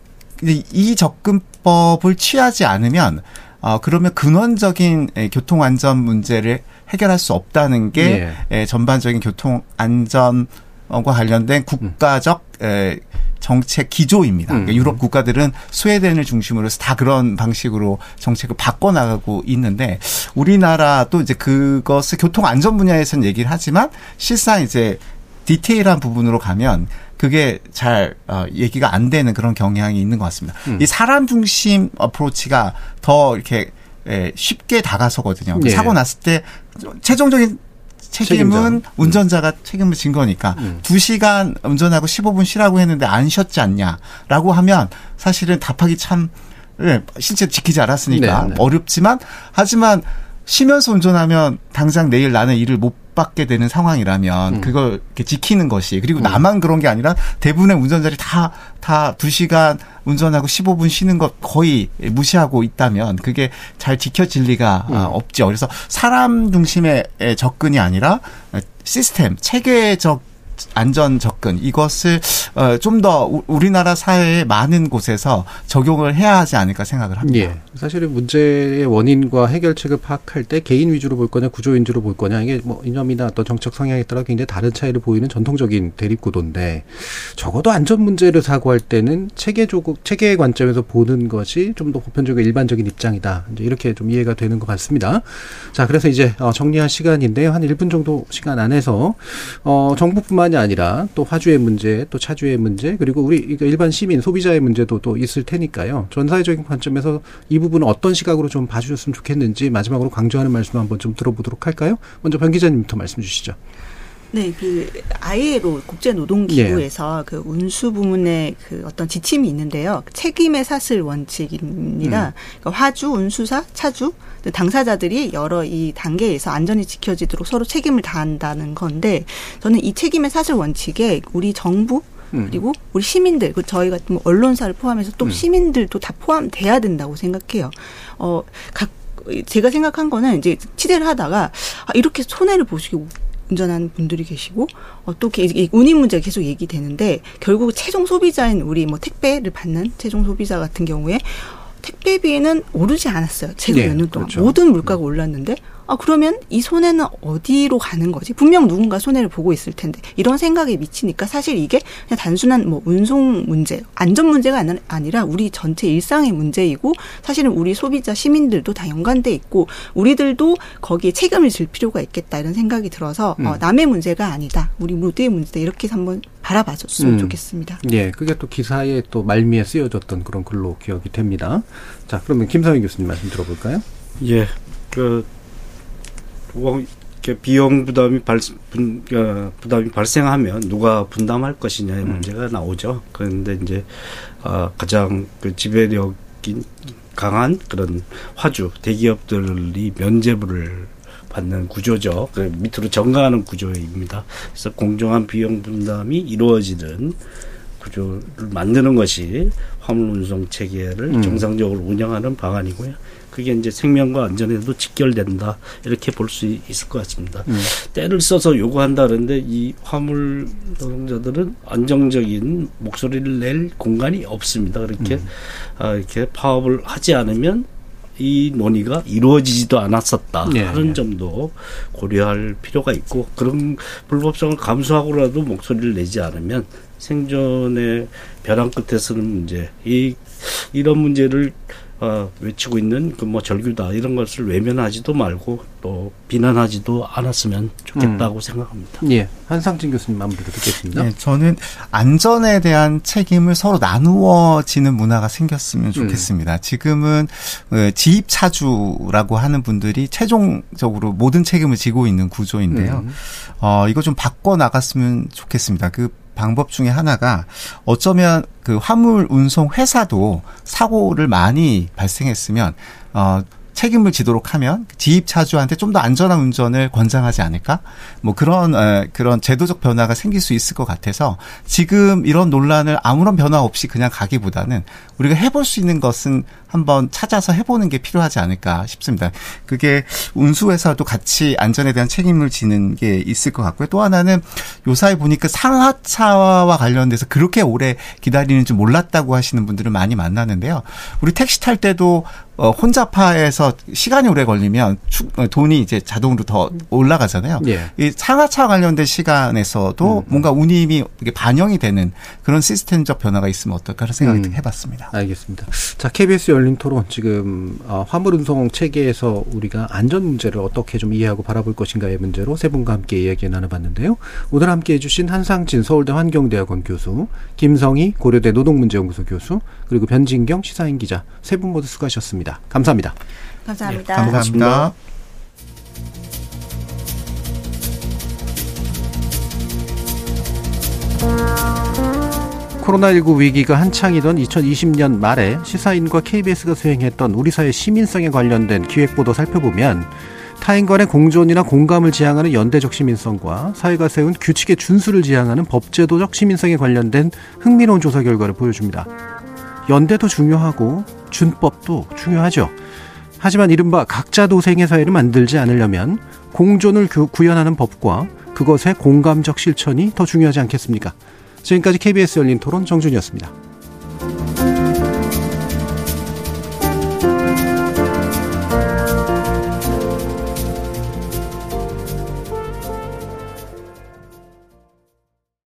이 접근법을 취하지 않으면 어, 그러면 근원적인 에, 교통 안전 문제를 해결할 수 없다는 게 에, 전반적인 교통 안전과 관련된 국가적 에, 정책 기조입니다. 그러니까 음. 유럽 국가들은 스웨덴을 중심으로 해서 다 그런 방식으로 정책을 바꿔나가고 있는데 우리나라도 이제 그것을 교통 안전 분야에서는 얘기를 하지만 실상 이제 디테일한 부분으로 가면 그게 잘 어, 얘기가 안 되는 그런 경향이 있는 것 같습니다. 음. 이 사람 중심 어프로치가 더 이렇게 에, 쉽게 다가서거든요. 예. 사고 났을 때 최종적인 책임은 책임자. 운전자가 책임을 진 거니까 음. 두 2시간 운전하고 15분 쉬라고 했는데 안 쉬었지 않냐라고 하면 사실은 답하기 참 예, 실제 지키지 않았으니까 네, 네. 어렵지만 하지만 쉬면서 운전하면 당장 내일 나는 일을 못 받게 되는 상황이라면 음. 그걸 지키는 것이 그리고 음. 나만 그런 게 아니라 대부분의 운전자들이 다다 2시간 운전하고 15분 쉬는 것 거의 무시하고 있다면 그게 잘 지켜질 리가 음. 아, 없죠. 그래서 사람 중심의 에, 접근이 아니라 시스템 체계적 안전 접근 이것을 어, 좀더 우리나라 사회의 많은 곳에서 적용을 해야 하지 않을까 생각을 합니다. 예. 사실은 문제의 원인과 해결책을 파악할 때 개인 위주로 볼 거냐 구조 위주로 볼 거냐 이게 뭐 이념이나 어떤 정책 성향에 따라 굉장히 다른 차이를 보이는 전통적인 대립 구도인데 적어도 안전 문제를 사고할 때는 체계적 체계의 관점에서 보는 것이 좀 더 보편적이고 일반적인 입장이다. 이제 이렇게 좀 이해가 되는 것 같습니다. 자, 그래서 이제 어, 정리할 시간인데요. 한 1분 정도 시간 안에서 어 정부뿐만 뿐만이 아니라 또 화주의 문제, 또 차주의 문제, 그리고 우리 일반 시민 소비자의 문제도 또 있을 테니까요. 전 사회적인 관점에서 이 부분은 어떤 시각으로 좀 봐주셨으면 좋겠는지 마지막으로 강조하는 말씀 한번 좀 들어보도록 할까요? 먼저 변 기자님부터 말씀 주시죠. 네, 그 ILO 국제 노동 기구에서 예. 그 운수 부문의 그 어떤 지침이 있는데요. 책임의 사슬 원칙입니다. 음. 그러니까 화주, 운수사, 차주 당사자들이 여러 이 단계에서 안전이 지켜지도록 서로 책임을 다한다는 건데 저는 이 책임의 사슬 원칙에 우리 정부 음. 그리고 우리 시민들, 그 저희 같은 뭐 언론사를 포함해서 또 음. 시민들도 다 포함돼야 된다고 생각해요. 어, 각 제가 생각한 거는 이제 취재를 하다가 아, 이렇게 손해를 보시고 운전하는 분들이 계시고 어, 또 운임 문제가 계속 얘기되는데 결국 최종 소비자인 우리 뭐 택배를 받는 최종 소비자 같은 경우에 택배비는 오르지 않았어요. 최근 네, 몇 년 동안 그렇죠. 모든 물가가 올랐는데 아 그러면 이 손해는 어디로 가는 거지? 분명 누군가 손해를 보고 있을 텐데 이런 생각에 미치니까 사실 이게 그냥 단순한 뭐 운송 문제, 안전 문제가 아니라 우리 전체 일상의 문제이고 사실은 우리 소비자 시민들도 다 연관돼 있고 우리들도 거기에 책임을 질 필요가 있겠다 이런 생각이 들어서 어, 음. 어, 남의 문제가 아니다, 우리 모두의 문제다 이렇게 한번 바라봐 줬으면 음. 좋겠습니다. 예, 그게 또 기사에 또 말미에 쓰여졌던 그런 글로 기억이 됩니다. 자, 그러면 김성희 교수님 말씀 들어볼까요? 예, 그 비용 부담이 발 분, 어, 부담이 발생하면 누가 분담할 것이냐의 음. 문제가 나오죠. 그런데 이제 어, 가장 그 지배력인 강한 그런 화주 대기업들이 면제부를 받는 구조죠. 그 밑으로 전가하는 구조입니다. 그래서 공정한 비용 분담이 이루어지는 구조를 만드는 것이 화물 운송 체계를 음. 정상적으로 운영하는 방안이고요. 그게 이제 생명과 안전에도 직결된다 이렇게 볼 수 있을 것 같습니다. 음. 때를 써서 요구한다 그러는데 이 화물 노동자들은 안정적인 목소리를 낼 공간이 없습니다. 그렇게 음. 아, 이렇게 파업을 하지 않으면 이 논의가 이루어지지도 않았었다 네, 하는 네. 점도 고려할 필요가 있고 그런 불법성을 감수하고라도 목소리를 내지 않으면 생존의 벼랑 끝에 서는 문제 이 이런 문제를 어, 외치고 있는 그 뭐 절규다 이런 것을 외면하지도 말고 또 비난하지도 않았으면 좋겠다고 음. 생각합니다. 예, 한상진 교수님 마무리로 듣겠습니다. 네, 저는 안전에 대한 책임을 서로 나누어지는 문화가 생겼으면 음. 좋겠습니다. 음. 지금은 어, 지입 차주라고 하는 분들이 최종적으로 모든 책임을 지고 있는 구조인데요. 음. 어, 이거 좀 바꿔 나갔으면 좋겠습니다. 그 방법 중에 하나가 어쩌면 그 화물 운송 회사도 사고를 많이 발생했으면 어 책임을 지도록 하면 지입 차주한테 좀 더 안전한 운전을 권장하지 않을까? 뭐 그런 에, 그런 제도적 변화가 생길 수 있을 것 같아서 지금 이런 논란을 아무런 변화 없이 그냥 가기보다는 우리가 해볼 수 있는 것은 한번 찾아서 해보는 게 필요하지 않을까 싶습니다. 그게 운수회사도 같이 안전에 대한 책임을 지는 게 있을 것 같고요. 또 하나는 요사이 보니까 상하차와 관련돼서 그렇게 오래 기다리는 줄 몰랐다고 하시는 분들을 많이 만나는데요. 우리 택시 탈 때도 어, 혼잡화해서 시간이 오래 걸리면 추, 어, 돈이 이제 자동으로 더 올라가잖아요. 예. 이 상하차 관련된 시간에서도 음. 뭔가 운임이 반영이 되는 그런 시스템적 변화가 있으면 어떨까 하는 생각을 음. 해봤습니다. 알겠습니다. 자, KBS 열린 토론 지금 어, 화물 운송 체계에서 우리가 안전 문제를 어떻게 좀 이해하고 바라볼 것인가의 문제로 세 분과 함께 이야기 나눠봤는데요. 오늘 함께 해주신 한상진 서울대 환경대학원 교수, 김성희 고려대 노동문제연구소 교수, 그리고 변진경 시사인 기자 세 분 모두 수고하셨습니다. 감사합니다. 감사합니다. 네, 감사합니다. 코로나19 위기가 한창이던 2020년 말에 시사인과 KBS가 수행했던 우리 사회 시민성에 관련된 기획보도 살펴보면 타인 간의 공존이나 공감을 지향하는 연대적 시민성과 사회가 세운 규칙의 준수를 지향하는 법제도적 시민성에 관련된 흥미로운 조사 결과를 보여줍니다. 연대도 중요하고 준법도 중요하죠. 하지만 이른바 각자 도생의 사회를 만들지 않으려면 공존을 구현하는 법과 그것의 공감적 실천이 더 중요하지 않겠습니까? 지금까지 KBS 열린 토론 정준이었습니다.